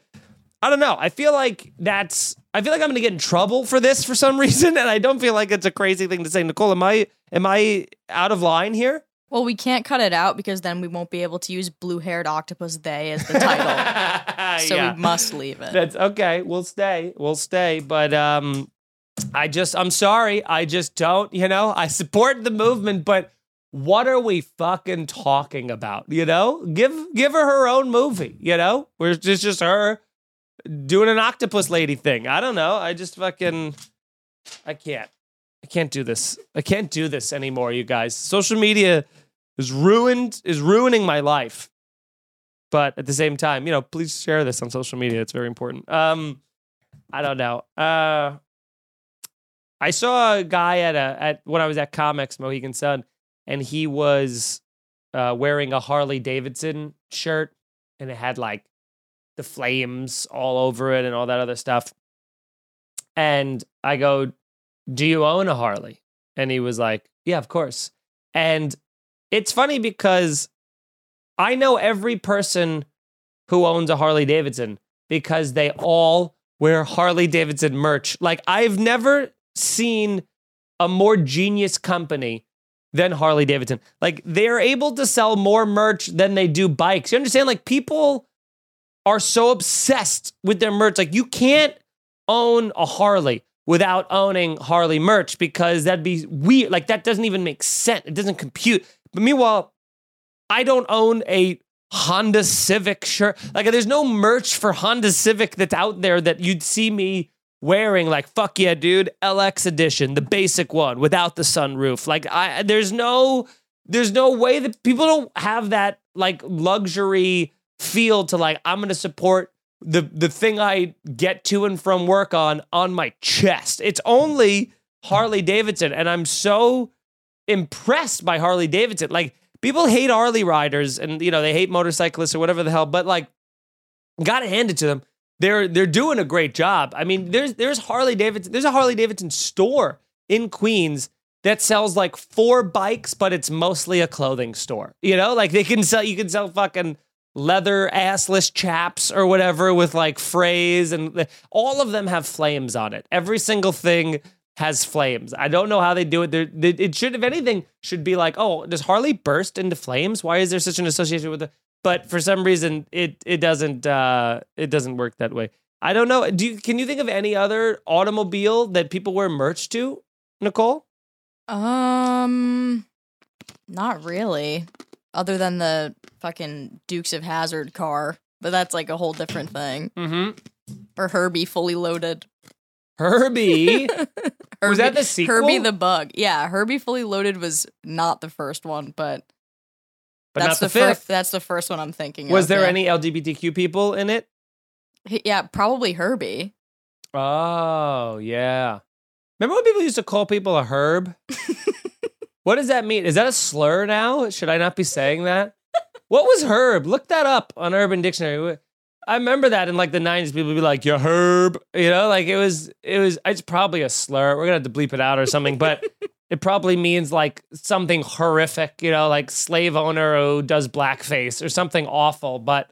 I don't know. I feel like that's. I feel like I'm going to get in trouble for this for some *laughs* reason, and I don't feel like it's a crazy thing to say. Nicole, am I am I out of line here? Well, we can't cut it out because then we won't be able to use blue-haired octopus they as the title. *laughs* so Yeah. we must leave it. That's okay. We'll stay. We'll stay. But um, I just, I'm sorry. I just don't. You know, I support the movement, but what are we fucking talking about? You know, give give her her own movie. You know, where it's just her doing an octopus lady thing. I don't know. I just fucking, I can't. I can't do this. I can't do this anymore, you guys. Social media is ruined, is ruining my life. But at the same time, you know, please share this on social media. It's very important. Um, I don't know. Uh, I saw a guy at a at when I was at Comix Mohegan Sun, and he was uh, wearing a Harley Davidson shirt, and it had like the flames all over it and all that other stuff. And I go, "Do you own a Harley?" And he was like, "Yeah, of course." And it's funny because I know every person who owns a Harley Davidson because they all wear Harley Davidson merch. Like I've never seen a more genius company than Harley Davidson. Like they're able to sell more merch than they do bikes. You understand? Like people are so obsessed with their merch. Like you can't own a Harley without owning Harley merch because that'd be weird. Like that doesn't even make sense. It doesn't compute. But meanwhile, I don't own a Honda Civic shirt. Like there's no merch for Honda Civic that's out there that you'd see me wearing like fuck yeah dude LX edition the basic one without the sunroof like I there's no there's no way that people don't have that like luxury feel to like I'm going to support the the thing I get to and from work on on my chest. It's only Harley Davidson and I'm so impressed by Harley Davidson. Like people hate Harley riders and you know they hate motorcyclists or whatever the hell but like gotta hand it to them. They're they're doing a great job. I mean there's there's harley davidson there's a harley davidson store in queens that sells like four bikes but it's mostly a clothing store. You know like they can sell you can sell fucking leather assless chaps or whatever with like phrase and all of them have flames on it every single thing has flames. I don't know how they do it. They, it should, if anything, should be like, oh, does Harley burst into flames? Why is there such an association with it? But for some reason, it it doesn't uh, it doesn't work that way. I don't know. Do you, can you think of any other automobile that people wear merch to, Nicole? Um, not really. Other than the fucking Dukes of Hazzard car, but that's like a whole different thing. Mm-hmm. Or Herbie fully loaded. Herbie. Herbie, *laughs* Was that the sequel? Herbie the Bug. Yeah, Herbie Fully Loaded was not the first one, but, but that's not the, fir- fifth. that's the first one I'm thinking Was of. there yeah. any LGBTQ people in it? Yeah, probably Herbie. Oh, yeah. Remember when people used to call people a herb? *laughs* what does that mean? Is that a slur now? Should I not be saying that? What was herb? Look that up on Urban Dictionary. I remember that in like the 90s, people would be like, you herb. You know, like it was, it was, it's probably a slur. We're going to have to bleep it out or something, but *laughs* it probably means like something horrific, you know, like slave owner who does blackface or something awful. But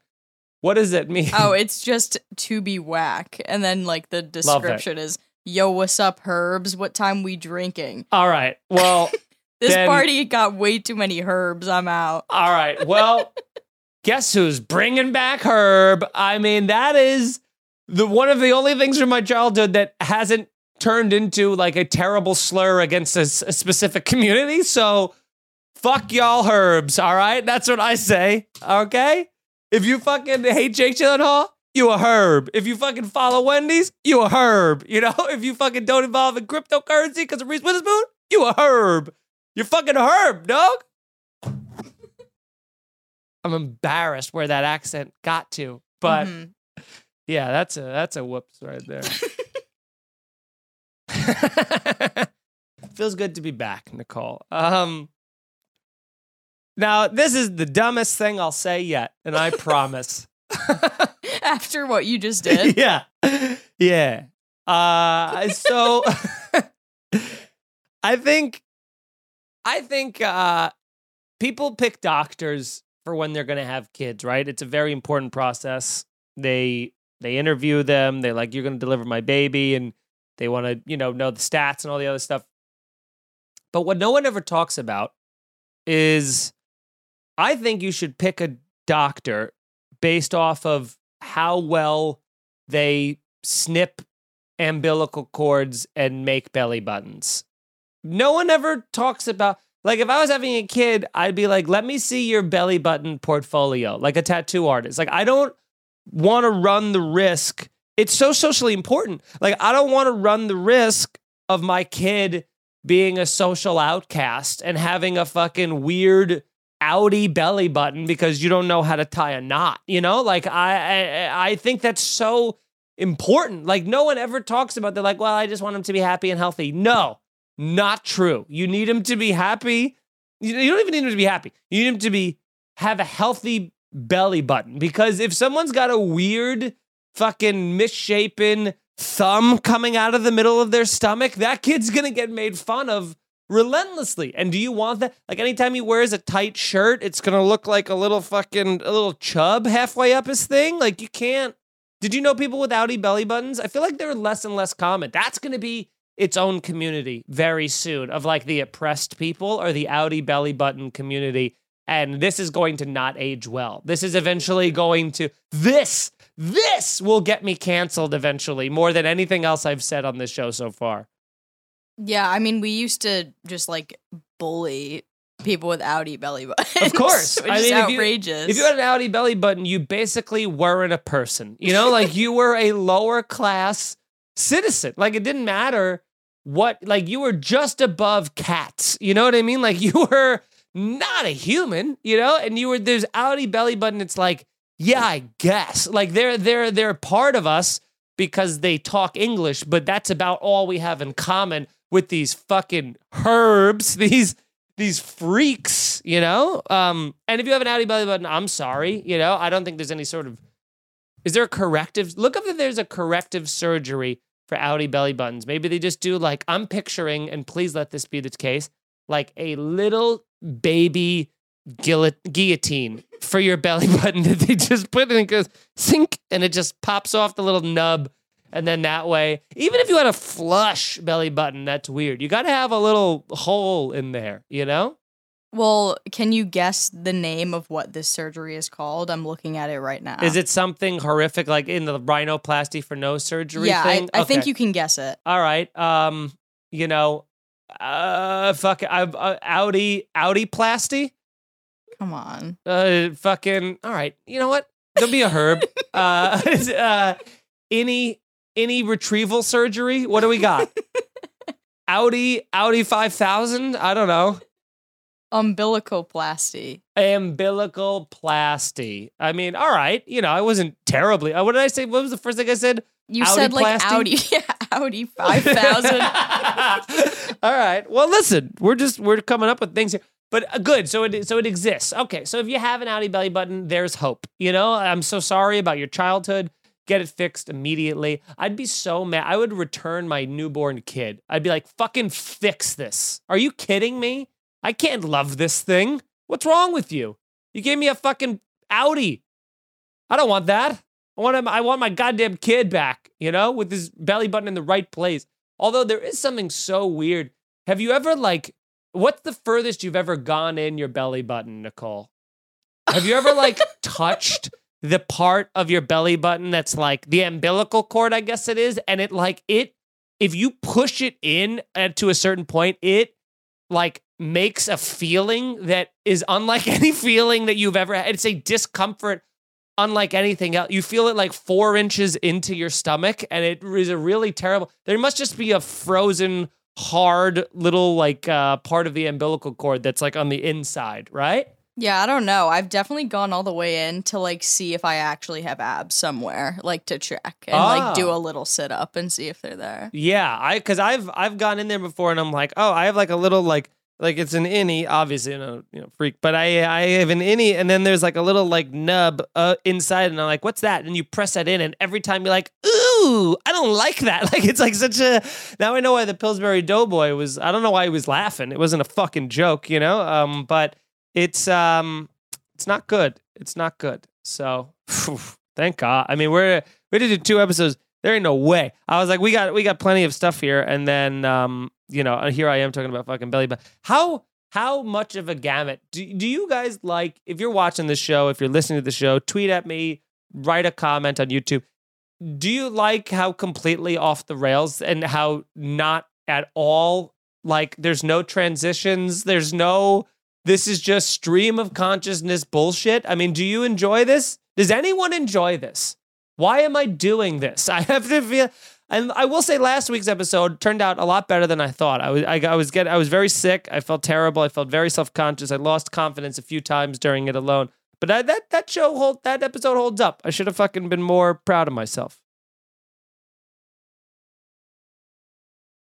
what does it mean? Oh, *laughs* it's just to be whack. And then like the description is Yo, what's up, herbs? What time we drinking? All right. Well, This Then- party got way too many herbs. I'm out. All right. Well, *laughs* guess who's bringing back Herb? I mean, that is the one of the only things from my childhood that hasn't turned into like a terrible slur against a specific community. So, fuck y'all, Herbs. All right, that's what I say. Okay. If you fucking hate Jake Gyllenhaal, you a herb. If you fucking follow Wendy's, you a herb. You know, *laughs* if you fucking don't involve in cryptocurrency because of Reese Witherspoon, you a herb. You're fucking herb, dog. I'm embarrassed where that accent got to, but Mhm. yeah, that's a that's a whoops right there. *laughs* *laughs* Feels good to be back, Nicole. Um, now this is the dumbest thing I'll say yet, and I promise. *laughs* after what you just did. yeah, yeah. Uh, so I think, I think uh, people pick doctors for when they're going to have kids, right? It's a very important process. They they interview them. They're like you're going to deliver my baby, and they want to you know know the stats and all the other stuff. But what no one ever talks about is, I think you should pick a doctor based off of how well they snip umbilical cords and make belly buttons. No one ever talks about like if I was having a kid, I'd be like, "Let me see your belly button portfolio," like a tattoo artist. Like I don't want to run the risk. It's so socially important. Like I don't want to run the risk of my kid being a social outcast and having a fucking weird outy belly button because you don't know how to tie a knot. You know, like I I, I think that's so important. Like no one ever talks about. They're like, well, I just want him to be happy and healthy. No, not true. You need him to be happy. You don't even need him to be happy. You need him to be have a healthy belly button because if someone's got a weird fucking misshapen thumb coming out of the middle of their stomach, that kid's gonna get made fun of relentlessly. And do you want that? Like anytime he wears a tight shirt, it's gonna look like a little fucking a little chub halfway up his thing. Like you can't. Did you know people with outy belly buttons? I feel like they're less and less common. That's gonna be its own community very soon of like the oppressed people or the outy belly button community. And this is going to not age well. This is eventually going to this this will get me canceled eventually more than anything else I've said on this show so far. Yeah, I mean, we used to just like bully people with outy belly buttons. Of course. *laughs* which I is mean, if you- outrageous. If you had an outy belly button, you basically weren't a person. You know, like you were a lower class citizen. Like it didn't matter what, like you were just above cats. You know what I mean? Like *laughs* you were not a human, you know, and you were, there's outy belly button. It's like, yeah, I guess. Like they're, they're, they're part of us because they talk English, but that's about all we have in common with these fucking herbs, *laughs* these these freaks, you know? Um, and if you have an outy belly button, I'm sorry, you know, I don't think there's any sort of is there a corrective look up if there's a corrective surgery for outy belly buttons. Maybe they just do like I'm picturing, and please let this be the case, like a little baby guillot- guillotine for your belly *laughs* button that they just put in and goes sink and it just pops off the little nub. And then that way, even if you had a flush belly button, that's weird. You got to have a little hole in there, you know? Well, can you guess the name of what this surgery is called? I'm looking at it right now. Is it something horrific like in the rhinoplasty for nose surgery Yeah, thing? I, I think you can guess it. All right. Um, you know, uh, fuck, I've uh, Audi Audi plasty. Come on. Uh, fucking. All right. You know what? Don't be a herb. *laughs* uh, *laughs* uh, any any retrieval surgery? What do we got? *laughs* Audi Audi five thousand. I don't know. Umbilicoplasty. Umbilical plasty. I mean, all right. You know, I wasn't terribly. uh, What did I say? What was the first thing I said? You said like? Audi, *laughs* yeah, Audi five thousand. *laughs* All right. Well, listen, we're just we're coming up with things here. But uh, good. So it so it exists. Okay. So if you have an outy belly button, there's hope. You know, I'm so sorry about your childhood. Get it fixed immediately. I'd be so mad. I would return my newborn kid. I'd be like, fucking fix this. Are you kidding me? I can't love this thing. What's wrong with you? You gave me a fucking Audi. I don't want that. I want him, I want my goddamn kid back, you know, with his belly button in the right place. Although there is something so weird. Have you ever like what's the furthest you've ever gone in your belly button, Nicole? Have you ever like *laughs* touched the part of your belly button that's like the umbilical cord, I guess it is, and it like it if you push it in to a certain point, it like makes a feeling that is unlike *laughs* any feeling that you've ever had. It's a discomfort unlike anything else. You feel it like four inches into your stomach, and it is a really terrible. There must just be a frozen, hard little like uh, part of the umbilical cord that's like on the inside, right? Yeah, I don't know. I've definitely gone all the way in to like see if I actually have abs somewhere, like to check and like do Oh. a little sit up and see if they're there. Yeah, I because I've I've gone in there before, and I'm like, oh, I have like a little like like it's an innie, obviously, you know, you know, freak, but I I have an innie, and then there's like a little like nub uh, inside, and I'm like, what's that? And you press that in, and every time you're like, ooh, I don't like that. *laughs* Like it's like such a. Now I know why the Pillsbury Doughboy was. I don't know why he was laughing. It wasn't a fucking joke, you know. Um, but it's um, it's not good. It's not good. So thank God. I mean, we're we did two episodes. There ain't no way. I was like, we got we got plenty of stuff here, and then um, you know, here I am talking about fucking belly. But how how much of a gamut do do you guys like? If you're watching the show, if you're listening to the show, tweet at me, write a comment on YouTube. Do you like how completely off the rails and how not at all like there's no transitions, there's no this is just stream of consciousness bullshit. I mean, do you enjoy this? Does anyone enjoy this? Why am I doing this? *laughs* I have to feel and I will say last week's episode turned out a lot better than I thought. I was I, I was get I was very sick. I felt terrible. I felt very self-conscious. I lost confidence a few times during it alone. But I, that that show hold that episode holds up. I should have fucking been more proud of myself.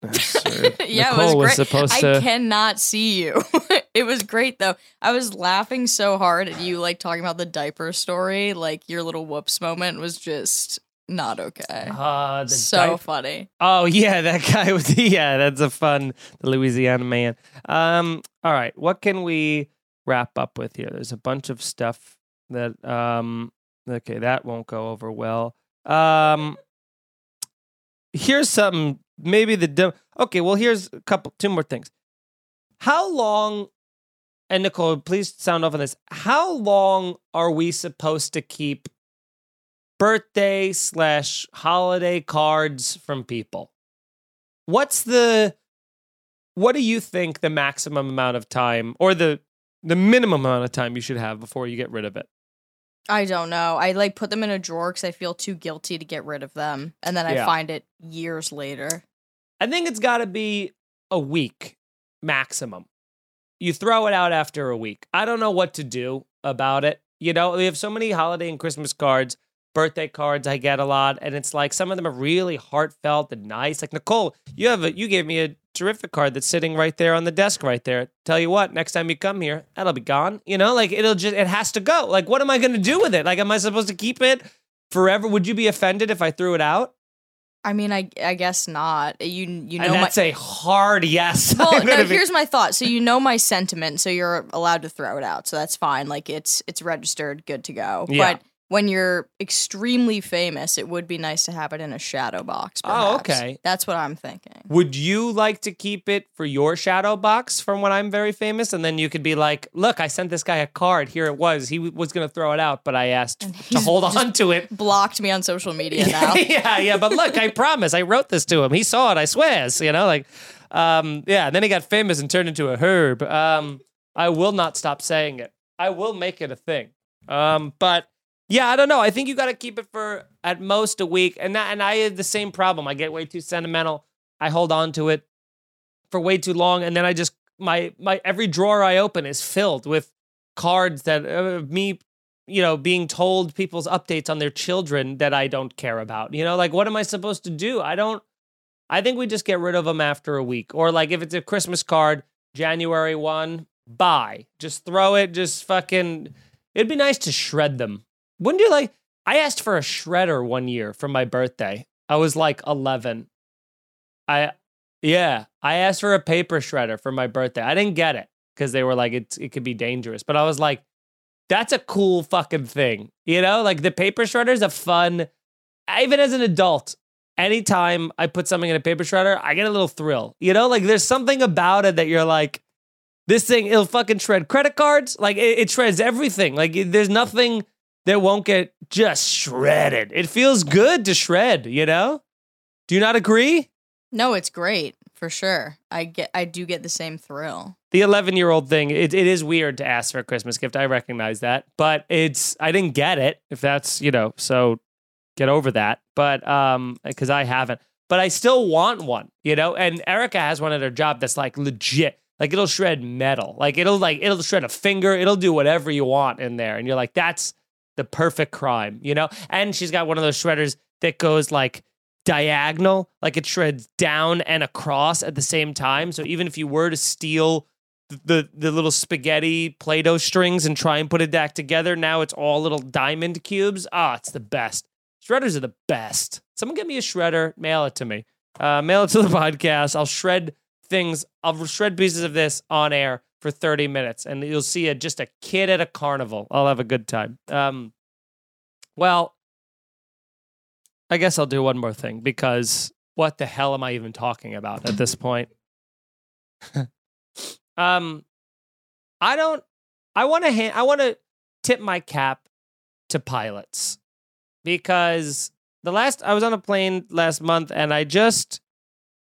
*laughs* yeah, Nicole it was was great. supposed I cannot see you. *laughs* it was great though. I was laughing so hard at you like talking about the diaper story. Like your little whoops moment was just not okay. Uh, the so diaper- funny. Oh yeah, *laughs* that guy was yeah, that's a fun the Louisiana man. Um all right, what can we wrap up with here? There's a bunch of stuff that um okay, that won't go over well. Um here's something maybe the dim- Okay, well here's a couple two more things. How long and Nicole, please sound off on this. How long are we supposed to keep birthday slash holiday cards from people? What's the what do you think the maximum amount of time or the the minimum amount of time you should have before you get rid of it? I don't know. I like put them in a drawer because I feel too guilty to get rid of them, and then I Yeah. find it years later. I think it's got to be a week maximum. You throw it out after a week. I don't know what to do about it. You know, we have so many holiday and Christmas cards, birthday cards I get a lot, and it's like some of them are really heartfelt and nice. Like Nicole, you have a you gave me a terrific card that's sitting right there on the desk right there. Tell you what, next time you come here, that'll be gone. You know, like it'll just it has to go. Like what am I going to do with it? Like am I supposed to keep it forever? Would you be offended if I threw it out? I mean, I I guess not. You you know and my that's a hard yes. *laughs* well, no. be- Here's my thought. So you know my sentiment, so you're allowed to throw it out. So that's fine. Like it's it's registered, good to go. Yeah. But when you're extremely famous, it would be nice to have it in a shadow box. Oh, okay. That's what I'm thinking. Would you like to keep it for your shadow box from when I'm very famous? And then you could be like, look, I sent this guy a card. Here it was. He w- was going to throw it out, but I asked to hold on to it. Blocked me on social media *laughs* now. yeah, yeah. But look, I promise. I wrote this to him. He saw it. I swear. swears. You know, like, um, yeah. And then he got famous and turned into a herb. Um, I will not stop saying it. I will make it a thing. Um, but yeah, I don't know. I think you got to keep it for at most a week. And that, and I have the same problem. I get way too sentimental. I hold on to it for way too long, and then I just my my every drawer I open is filled with cards that uh, me you know being told people's updates on their children that I don't care about. You know, like what am I supposed to do? I don't I think we just get rid of them after a week or like if it's a Christmas card January 1, buy. Just throw it just fucking It'd be nice to shred them. Wouldn't you like I asked for a shredder one year for my birthday. I was like 11. I yeah, I asked for a paper shredder for my birthday. I didn't get it because they were like it it could be dangerous. But I was like that's a cool fucking thing. You know, like the paper shredder is a fun even as an adult. Anytime I put something in a paper shredder, I get a little thrill. You know, like there's something about it that you're like this thing it'll fucking shred credit cards. Like it, it shreds everything. Like it, there's nothing that won't get just shredded. It feels good to shred, you know? Do you not agree? No, it's great for sure. I get, I do get the same thrill. The 11 year old thing, it, it is weird to ask for a Christmas gift. I recognize that, but it's, I didn't get it. If that's, you know, so get over that. But, um, because I haven't, but I still want one, you know? And Erica has one at her job that's like legit. Like it'll shred metal. Like it'll like it'll shred a finger. It'll do whatever you want in there. And you're like, that's the perfect crime, you know? And she's got one of those shredders that goes like diagonal, like it shreds down and across at the same time. So even if you were to steal the the little spaghetti Play-Doh strings and try and put it back together, now it's all little diamond cubes. Ah, it's the best. Shredders are the best. Someone get me a shredder, mail it to me. Uh, mail it to the *laughs* podcast. I'll shred things. I'll shred pieces of this on air for 30 minutes and you'll see a, just a kid at a carnival. I'll have a good time. Um, well, I guess I'll do one more thing because what the hell am I even talking about at this point? *laughs* um, I don't. I want to. I want to tip my cap to pilots because the last I was on a plane last month and I just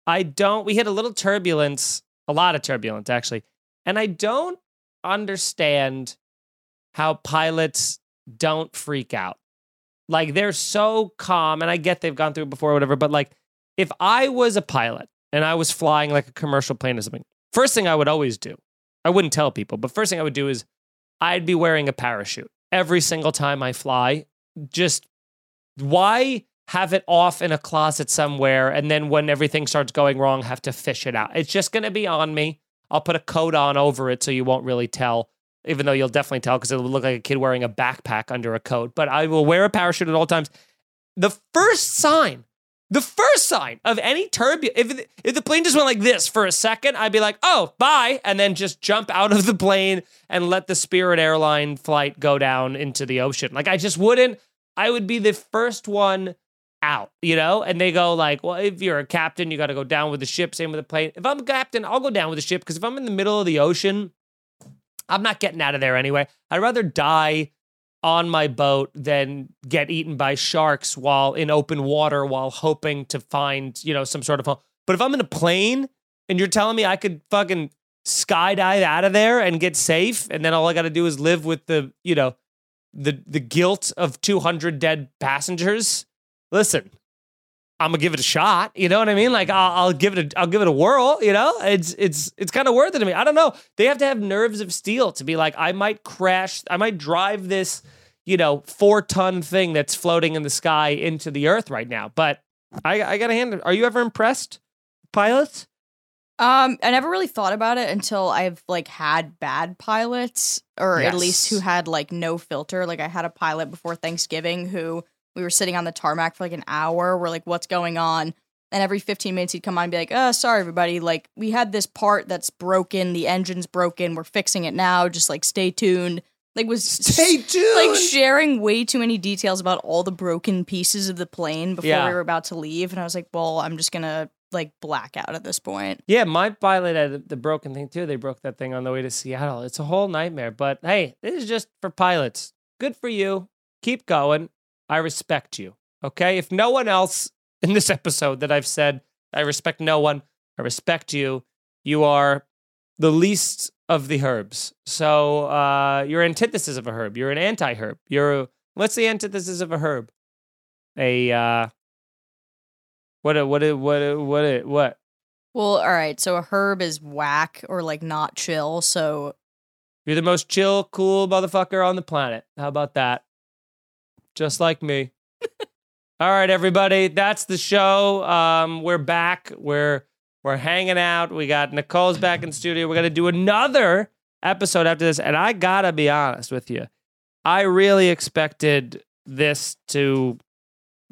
I don't. We hit a little turbulence, a lot of turbulence actually, and I don't understand how pilots don't freak out. Like they're so calm, and I get they've gone through it before, or whatever. But like, if I was a pilot and I was flying like a commercial plane or something, first thing I would always do, I wouldn't tell people, but first thing I would do is I'd be wearing a parachute every single time I fly. Just why have it off in a closet somewhere, and then when everything starts going wrong, have to fish it out? It's just going to be on me. I'll put a coat on over it so you won't really tell, even though you'll definitely tell because it will look like a kid wearing a backpack under a coat. But I will wear a parachute at all times. The first sign, the first sign of any turbulence, if, if the plane just went like this for a second, I'd be like, oh, bye. And then just jump out of the plane and let the Spirit airline flight go down into the ocean. Like, I just wouldn't. I would be the first one out, you know? And they go like, well, if you're a captain, you got to go down with the ship, same with the plane. If I'm a captain, I'll go down with the ship because if I'm in the middle of the ocean, I'm not getting out of there anyway. I'd rather die on my boat than get eaten by sharks while in open water while hoping to find, you know, some sort of home. But if I'm in a plane and you're telling me I could fucking skydive out of there and get safe and then all I got to do is live with the, you know, the the guilt of 200 dead passengers, listen, I'm gonna give it a shot. You know what I mean? Like I'll, I'll give it a I'll give it a whirl. You know, it's it's it's kind of worth it to me. I don't know. They have to have nerves of steel to be like, I might crash. I might drive this, you know, four ton thing that's floating in the sky into the earth right now. But I I gotta hand. It. Are you ever impressed, pilots? Um, I never really thought about it until I've like had bad pilots, or yes. at least who had like no filter. Like I had a pilot before Thanksgiving who we were sitting on the tarmac for like an hour. We're like, what's going on? And every 15 minutes he'd come on and be like, oh, sorry, everybody. Like, we had this part that's broken. The engine's broken. We're fixing it now. Just like, stay tuned. Like, was stay tuned. Like, sharing way too many details about all the broken pieces of the plane before yeah. we were about to leave. And I was like, well, I'm just going to like black out at this point. Yeah, my pilot had the broken thing too. They broke that thing on the way to Seattle. It's a whole nightmare. But hey, this is just for pilots. Good for you. Keep going. I respect you. Okay. If no one else *laughs* in this episode that I've said, I respect no one, I respect you, you are the least of the herbs. So uh, you're antithesis of a herb. You're an anti herb. You're, what's the antithesis of a herb? A, uh, what, a, what, a, what, a, what, a, what? Well, all right. So a herb is whack or like not chill. So You're the most chill, cool motherfucker on the planet. How about that? Just like me. *laughs* All right, everybody. That's the show. Um, we're back. We're we're hanging out. We got Nicole's back in studio. We're gonna do another episode after this. And I gotta be honest with you. I really expected this to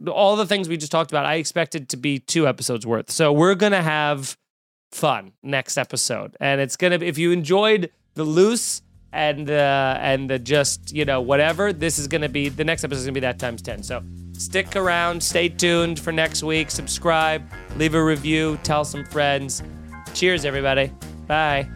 all the things we just talked about. I expected to be two episodes worth. So we're gonna have fun next episode, and it's gonna. be If you enjoyed the loose and uh, and the just you know whatever, this is gonna be the next episode is gonna be that times ten. So stick around, stay tuned for next week. Subscribe, leave a review, tell some friends. Cheers, everybody. Bye.